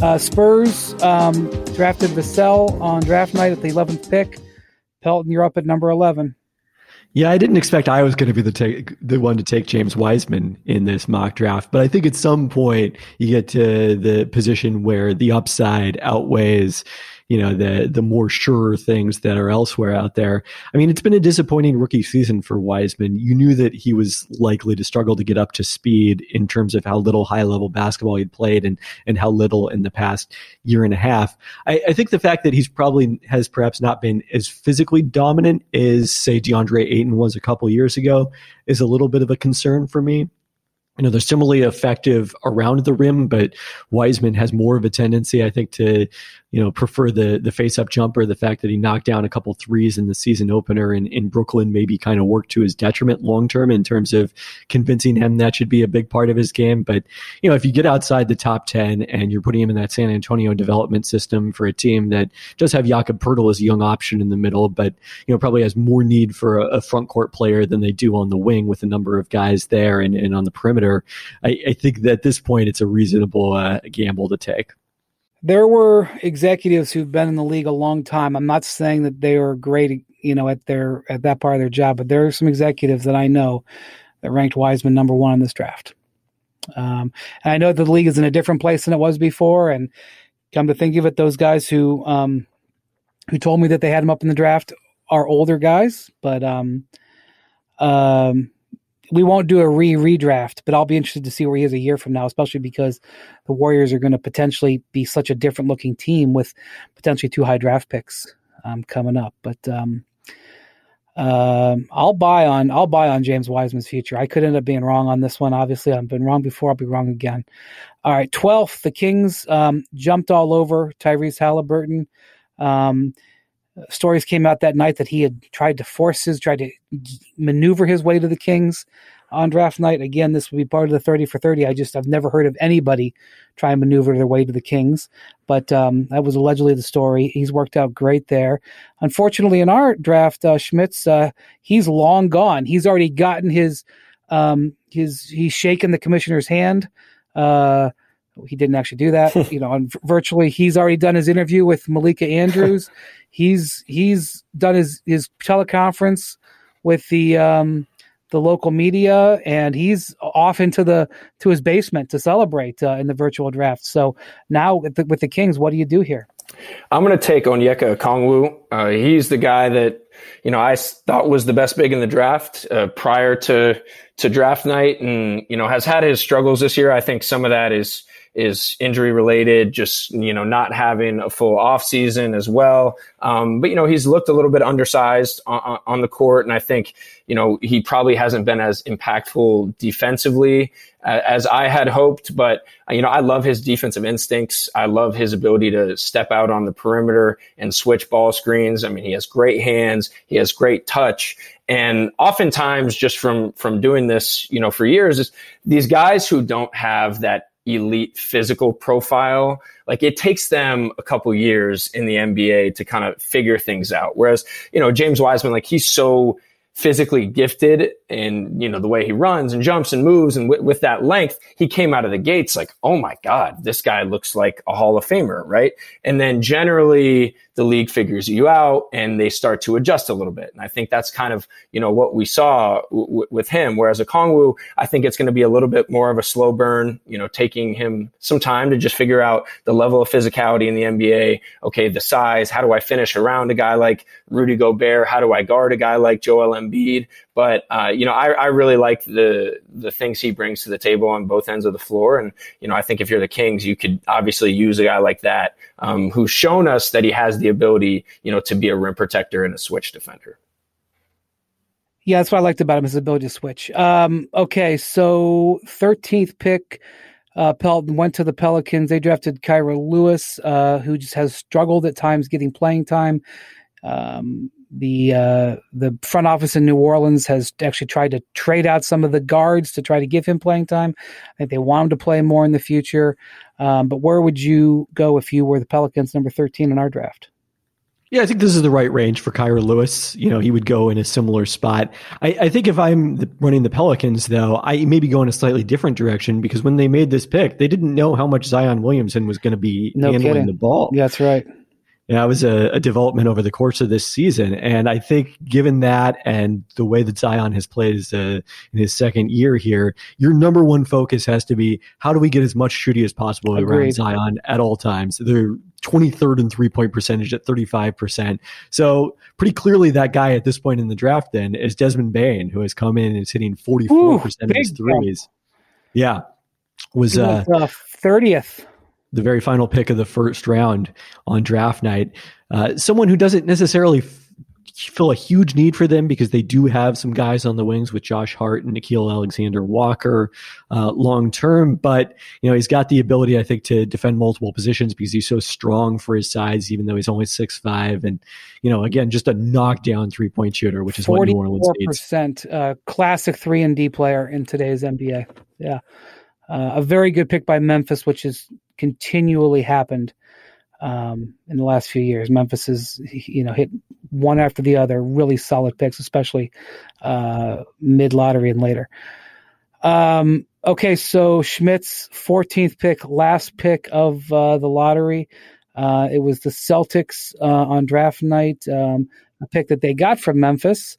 Uh, Spurs um, drafted Vassell on draft night at the 11th pick. Pelton, you're up at number 11. Yeah, I didn't expect I was going to be the take, the one to take James Wiseman in this mock draft, but I think at some point you get to the position where the upside outweighs you know the the more sure things that are elsewhere out there. I mean, it's been a disappointing rookie season for Wiseman. You knew that he was likely to struggle to get up to speed in terms of how little high level basketball he'd played and and how little in the past year and a half. I, I think the fact that he's probably has perhaps not been as physically dominant as say DeAndre Ayton was a couple years ago is a little bit of a concern for me you know, they're similarly effective around the rim, but Wiseman has more of a tendency, I think, to you know, prefer the the face up jumper. The fact that he knocked down a couple threes in the season opener in, in Brooklyn maybe kind of worked to his detriment long term in terms of convincing him that should be a big part of his game. But you know, if you get outside the top ten and you're putting him in that San Antonio development system for a team that does have Jakob Poeltl as a young option in the middle, but you know probably has more need for a, a front court player than they do on the wing with a number of guys there and, and on the perimeter. I, I think that at this point it's a reasonable uh, gamble to take there were executives who've been in the league a long time. I'm not saying that they are great, you know, at their at that part of their job, but there are some executives that I know that ranked Wiseman number one in this draft. Um, and I know that the league is in a different place than it was before. And come to think of it, those guys who um, who told me that they had him up in the draft are older guys, but um, um, we won't do a re redraft, but I'll be interested to see where he is a year from now, especially because the Warriors are going to potentially be such a different looking team with potentially two high draft picks um, coming up. But um, um, I'll buy on I'll buy on James Wiseman's future. I could end up being wrong on this one. Obviously, I've been wrong before. I'll be wrong again. All right, twelfth, the Kings um, jumped all over Tyrese Halliburton. Um, stories came out that night that he had tried to force his, tried to maneuver his way to the Kings on draft night. Again, this would be part of the 30 for 30. I just, I've never heard of anybody try and maneuver their way to the Kings, but um, that was allegedly the story. He's worked out great there. Unfortunately, in our draft, uh, Schmitz, uh, he's long gone. He's already gotten his, um, his, he's shaken the commissioner's hand. Uh, he didn't actually do that, [LAUGHS] you know, and virtually he's already done his interview with Malika Andrews. [LAUGHS] he's he's done his his teleconference with the um, the local media, and he's off into the to his basement to celebrate uh, in the virtual draft. So now with the, with the Kings, what do you do here? I'm going to take Onyeka Okongwu. Uh, he's the guy that you know I thought was the best big in the draft uh, prior to to draft night, and you know has had his struggles this year. I think some of that is is injury related, just, you know, not having a full off season as well. Um, but, you know, he's looked a little bit undersized on, on, the court. And I think, you know, he probably hasn't been as impactful defensively as I had hoped. But, you know, I love his defensive instincts. I love his ability to step out on the perimeter and switch ball screens. I mean, he has great hands. He has great touch. And oftentimes just from, from doing this, you know, for years, these guys who don't have that elite physical profile. Like it takes them a couple years in the NBA to kind of figure things out. Whereas, you know, James Wiseman, like he's so physically gifted and you know the way he runs and jumps and moves and w- with that length he came out of the gates like oh my god this guy looks like a hall of famer right? And then generally the league figures you out and they start to adjust a little bit. And i think that's kind of you know what we saw w- with him. Whereas Okongwu i think it's going to be a little bit more of a slow burn you know taking him some time to just figure out the level of physicality in the nba okay the size how do i finish around a guy like rudy gobert? How do i guard a guy like joel Embiid. But uh, you know, I, I really like the the things he brings to the table on both ends of the floor. And you know, I think if you're the Kings, you could obviously use a guy like that um, who's shown us that he has the ability, you know, to be a rim protector and a switch defender. Yeah, that's what I liked about him, his ability to switch. Um, okay, so 13th pick, uh, Pelton went to the Pelicans. They drafted Kira Lewis, uh, who just has struggled at times getting playing time. Um, the uh, the front office in New Orleans has actually tried to trade out some of the guards to try to give him playing time. I think they want him to play more in the future. Um, but where would you go if you were the Pelicans, number thirteen in our draft? Yeah, I think this is the right range for Kira Lewis. You know, he would go in a similar spot. I, I think if I'm the, running the Pelicans, though, I maybe go in a slightly different direction because when they made this pick, they didn't know how much Zion Williamson was going to be no handling kidding. the ball. Yeah, that's right Yeah, that was a, a, development over the course of this season. And I think given that and the way that Zion has played as a, in his second year here, your number one focus has to be how do we get as much shooting as possible Agreed. around Zion at all times? They're 23rd in three point percentage at 35%. So pretty clearly that guy at this point in the draft then is Desmond Bane, who has come in and is hitting 44% Ooh, of his threes. Jump. Yeah. Was, was uh, 30th the very final pick of the first round on draft night. Uh, someone who doesn't necessarily f- feel a huge need for them because they do have some guys on the wings with Josh Hart and Nickeil Alexander Walker uh, long term, but you know he's got the ability I think to defend multiple positions because he's so strong for his size, even though he's only six five, and you know again just a knockdown three point shooter, which is what New Orleans needs. Uh, classic three and D player in today's NBA. Yeah. Uh, a very good pick by Memphis, which has continually happened um, in the last few years. Memphis has, you know, hit one after the other, really solid picks, especially uh, mid lottery and later. Um, okay, so Schmitz 14th pick, last pick of uh, the lottery. Uh, it was the Celtics uh, on draft night, um, a pick that they got from Memphis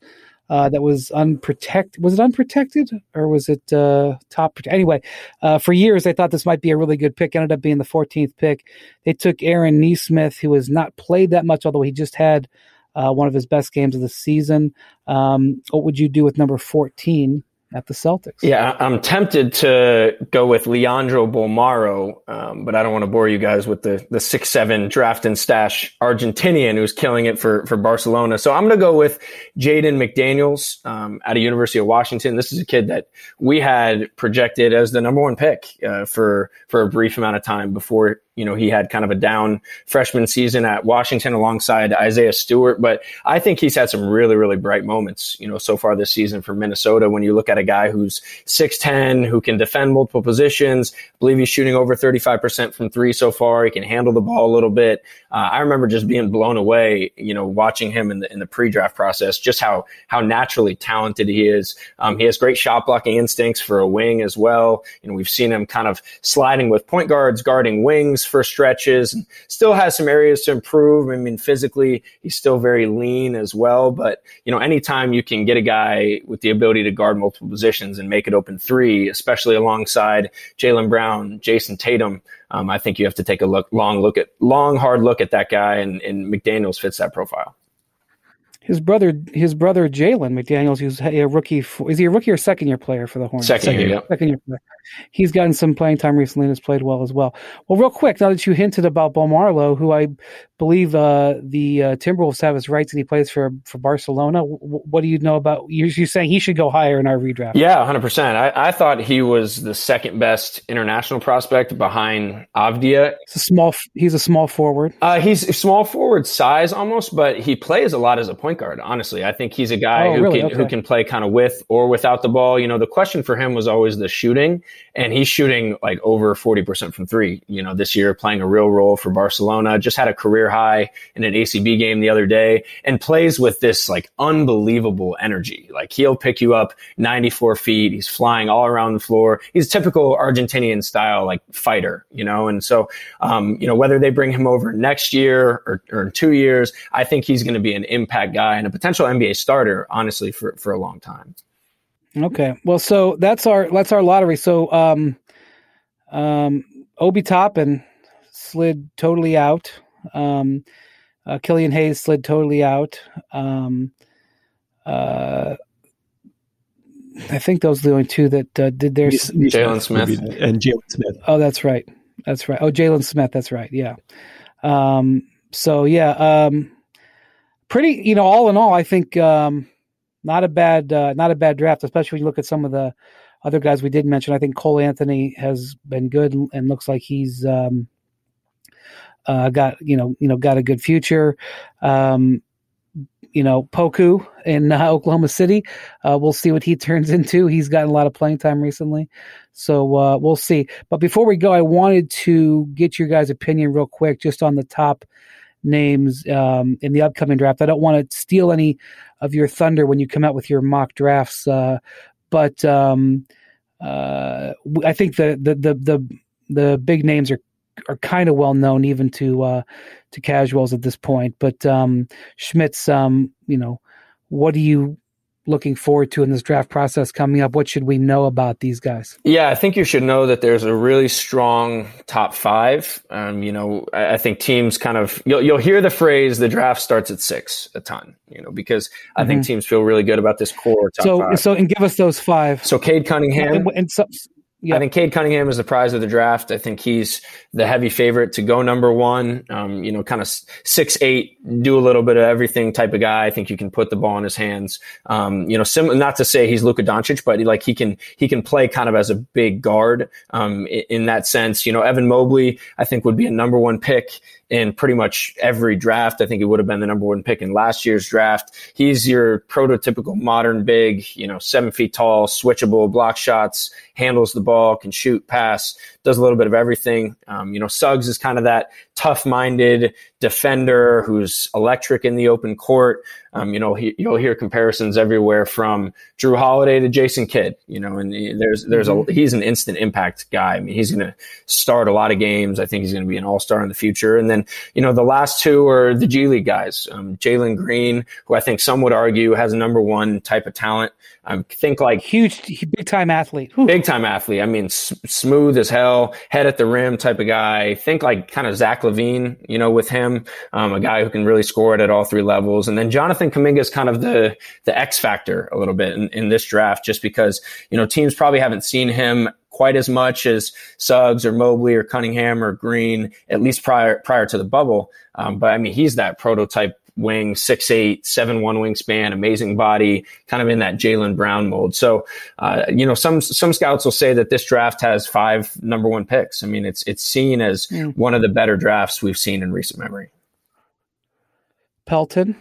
uh, that was unprotected. Was it unprotected or was it uh, top? Anyway, uh, for years I thought this might be a really good pick. Ended up being the 14th pick. They took Aaron Nesmith, who has not played that much, although he just had uh, one of his best games of the season. Um, what would you do with number 14? At the Celtics. Yeah, I'm tempted to go with Leandro Bolmaro, um, but I don't want to bore you guys with the the six seven draft and stash Argentinian who's killing it for for Barcelona. So I'm going to go with Jaden McDaniels um, out of University of Washington. This is a kid that we had projected as the number one pick uh, for for a brief amount of time before you know, he had kind of a down freshman season at Washington alongside Isaiah Stewart, but I think he's had some really, really bright moments, you know, so far this season for Minnesota. When you look at a guy who's 6'10, who can defend multiple positions, I believe he's shooting over 35% from three so far. He can handle the ball a little bit. Uh, I remember just being blown away, you know, watching him in the, in the pre-draft process, just how, how naturally talented he is. Um, he has great shot blocking instincts for a wing as well. You know, we've seen him kind of sliding with point guards, guarding wings for stretches and still has some areas to improve. I mean, physically, he's still very lean as well. But, you know, anytime you can get a guy with the ability to guard multiple positions and make it open three, especially alongside Jaylen Brown, Jayson Tatum, um, I think you have to take a look, long look at, long, hard look at that guy. And, and McDaniels fits that profile his brother, his brother Jalen McDaniels, who's a rookie. For, is he a rookie or second year player for the Hornets? Second, second year, second year player. He's gotten some playing time recently and has played well as well. Well, real quick, now that you hinted about Bolmaro, who I believe uh, the uh, Timberwolves have his rights and he plays for for Barcelona. W- what do you know about? You're, you're, saying he should go higher in our redraft? Yeah, hundred percent. I, I thought he was the second best international prospect behind Avdija. It's a small. He's a small forward. Uh, he's small forward size almost, but he plays a lot as a point guard. Honestly, I think he's a guy oh, who really? can okay. who can play kind of with or without the ball. You know, the question for him was always the shooting, and he's shooting like over forty percent from three. You know, this year playing a real role for Barcelona. Just had a career high in an ACB game the other day and plays with this like unbelievable energy. Like he'll pick you up 94 feet. He's flying all around the floor. He's a typical Argentinian style like fighter, you know? And so, um, you know, whether they bring him over next year or, or in two years, I think he's going to be an impact guy and a potential NBA starter, honestly, for, for a long time. Okay. Well, so that's our, that's our lottery. So, um, um, Obi Toppin slid totally out. Um, uh, Killian Hayes slid totally out. Um, uh, I think those are the only two that uh, did their Jalen Smith and Jalen Smith. Oh, that's right. That's right. Oh, Jalen Smith. That's right. Yeah. Um, so yeah, um, pretty. You know, all in all, I think um, not a bad, uh, not a bad draft, especially when you look at some of the other guys we did mention. I think Cole Anthony has been good and, and looks like he's um, uh, got you know you know got a good future. Um, you know Poku in uh, [LAUGHS] Oklahoma City. Uh, we'll see what he [LAUGHS] turns into. He's gotten a lot of playing time recently, so uh, we'll see. But before we go, I wanted to get your guys' opinion real quick, just on the top names um, in the upcoming draft. I don't want to steal any of your thunder when you come out with your mock drafts, uh, but um, uh, I think the, the the the the big names are are kind of well known even to uh, to casuals at this point. But um, Schmitz, um, you know, what do you looking forward to in this draft process coming up? What should we know about these guys? Yeah, I think you should know that there's a really strong top five. Um, you know, I, I, think teams kind of you'll you'll hear the phrase the draft starts at six a ton. You know, because I mm-hmm. think teams feel really good about this core. so five. so and give us those five. So Cade Cunningham and, and so, Yep. I think Cade Cunningham is the prize of the draft. I think he's the heavy favorite to go number one. Um, you know, kind of six eight, do a little bit of everything type of guy. I think you can put the ball in his hands. Um, you know, sim- not to say he's Luka Doncic, but he, like he can he can play kind of as a big guard um, in, in that sense. You know, Evan Mobley, I think would be a number one pick in pretty much every draft. I think he would have been the number one pick in last year's draft. He's your prototypical modern big, you know, seven feet tall, switchable, block shots, handles the ball, can shoot, pass, does a little bit of everything. Um, you know, Suggs is kind of that tough minded defender who's electric in the open court. Um, you know, he, you'll hear comparisons everywhere from Jrue Holiday to Jason Kidd, you know, and there's, there's a, mm-hmm. he's an instant impact guy. I mean, he's going to start a lot of games. I think he's going to be an all star in the future. And then, you know, the last two are the G League guys, um, Jalen Green, who I think some would argue has a number one type of talent. I think like huge, big time athlete, big time athlete. I mean, s- smooth as hell, head at the rim type of guy. Think like kind of Zach LaVine, you know, with him, um, a guy who can really score it at all three levels. And then Jonathan Kuminga is kind of the the X factor a little bit in, in this draft, just because you know teams probably haven't seen him quite as much as Suggs or Mobley or Cunningham or Green, at least prior prior to the bubble. Um, but I mean, he's that prototype wing, six eight, seven one wingspan, amazing body, kind of in that Jaylen Brown mold. So, uh, you know, some some scouts will say that this draft has five number one picks. I mean, it's it's seen as mm. one of the better drafts we've seen in recent memory. Pelton.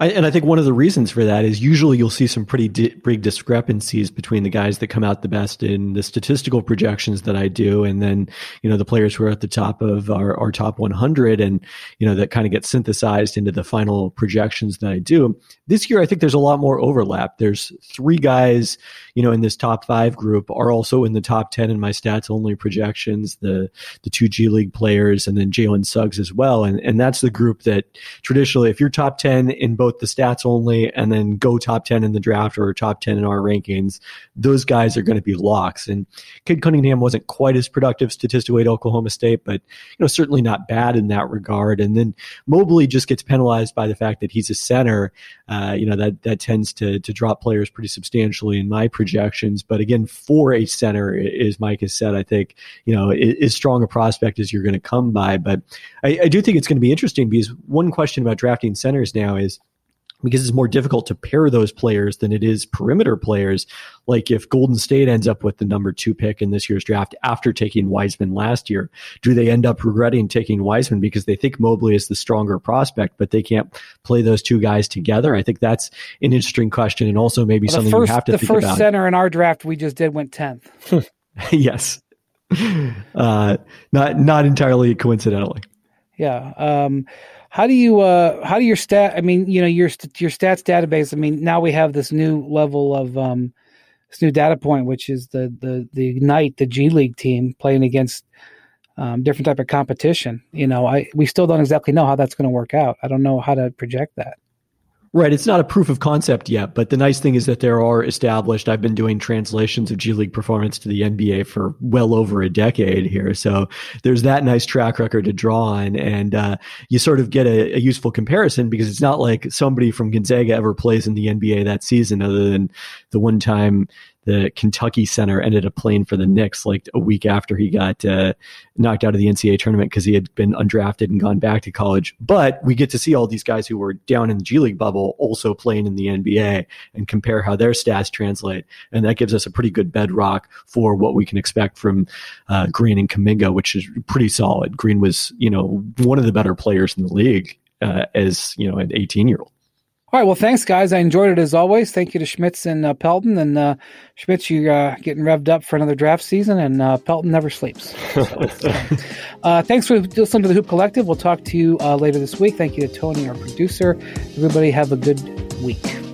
I, and I think one of the reasons for that is usually you'll see some pretty di- big discrepancies between the guys that come out the best in the statistical projections that I do, and then you know the players who are at the top of our, our top 100, and you know that kind of gets synthesized into the final projections that I do. This year, I think there's a lot more overlap. There's three guys, you know, in this top five group are also in the top 10 in my stats only projections. The the two G League players, and then Jalen Suggs as well, and and that's the group that traditionally, if you're top 10 in both both the stats only and then go top 10 in the draft or top 10 in our rankings, those guys are going to be locks. And Cade Cunningham wasn't quite as productive statistically at Oklahoma State, but you know, certainly not bad in that regard. And then Mobley just gets penalized by the fact that he's a center. Uh, you know, that, that tends to, to drop players pretty substantially in my projections. But again, for a center, as Mike has said, I think, you know, as strong a prospect as you're going to come by. But I, I do think it's going to be interesting because one question about drafting centers now is, because it's more difficult to pair those players than it is perimeter players. Like if Golden State ends up with the number two pick in this year's draft after taking Wiseman last year, do they end up regretting taking Wiseman because they think Mobley is the stronger prospect, but they can't play those two guys together? I think that's an interesting question and also maybe well, something first, you have to the think about. The first center in our draft we just did went 10th. [LAUGHS] yes. Uh, not, not entirely coincidentally. Yeah. Um, how do you uh how do your stat i mean you know your your stats database i mean now we have this new level of um this new data point which is the the the ignite the g league team playing against um, different type of competition. You know i we still don't exactly know how that's going to work out. I don't know how to project that Right. It's not a proof of concept yet, but the nice thing is that there are established. I've been doing translations of G League performance to the NBA for well over a decade here. So there's that nice track record to draw on. And uh, you sort of get a, a, useful comparison because it's not like somebody from Gonzaga ever plays in the NBA that season, other than the one time the Kentucky center ended up playing for the Knicks like a week after he got uh, knocked out of the NCAA tournament because he had been undrafted and gone back to college. But we get to see all these guys who were down in the G League bubble also playing in the NBA and compare how their stats translate. And that gives us a pretty good bedrock for what we can expect from uh, Green and Kuminga, which is pretty solid. Green was, you know, one of the better players in the league uh, as, you know, an 18 year old. All right. Well, thanks, guys. I enjoyed it as always. Thank you to Schmitz and uh, Pelton. And uh, Schmitz, you're uh, getting revved up for another draft season, and uh, Pelton never sleeps. [LAUGHS] So, uh, thanks for listening to the Hoop Collective. We'll talk to you uh, later this week. Thank you to Tony, our producer. Everybody, have a good week.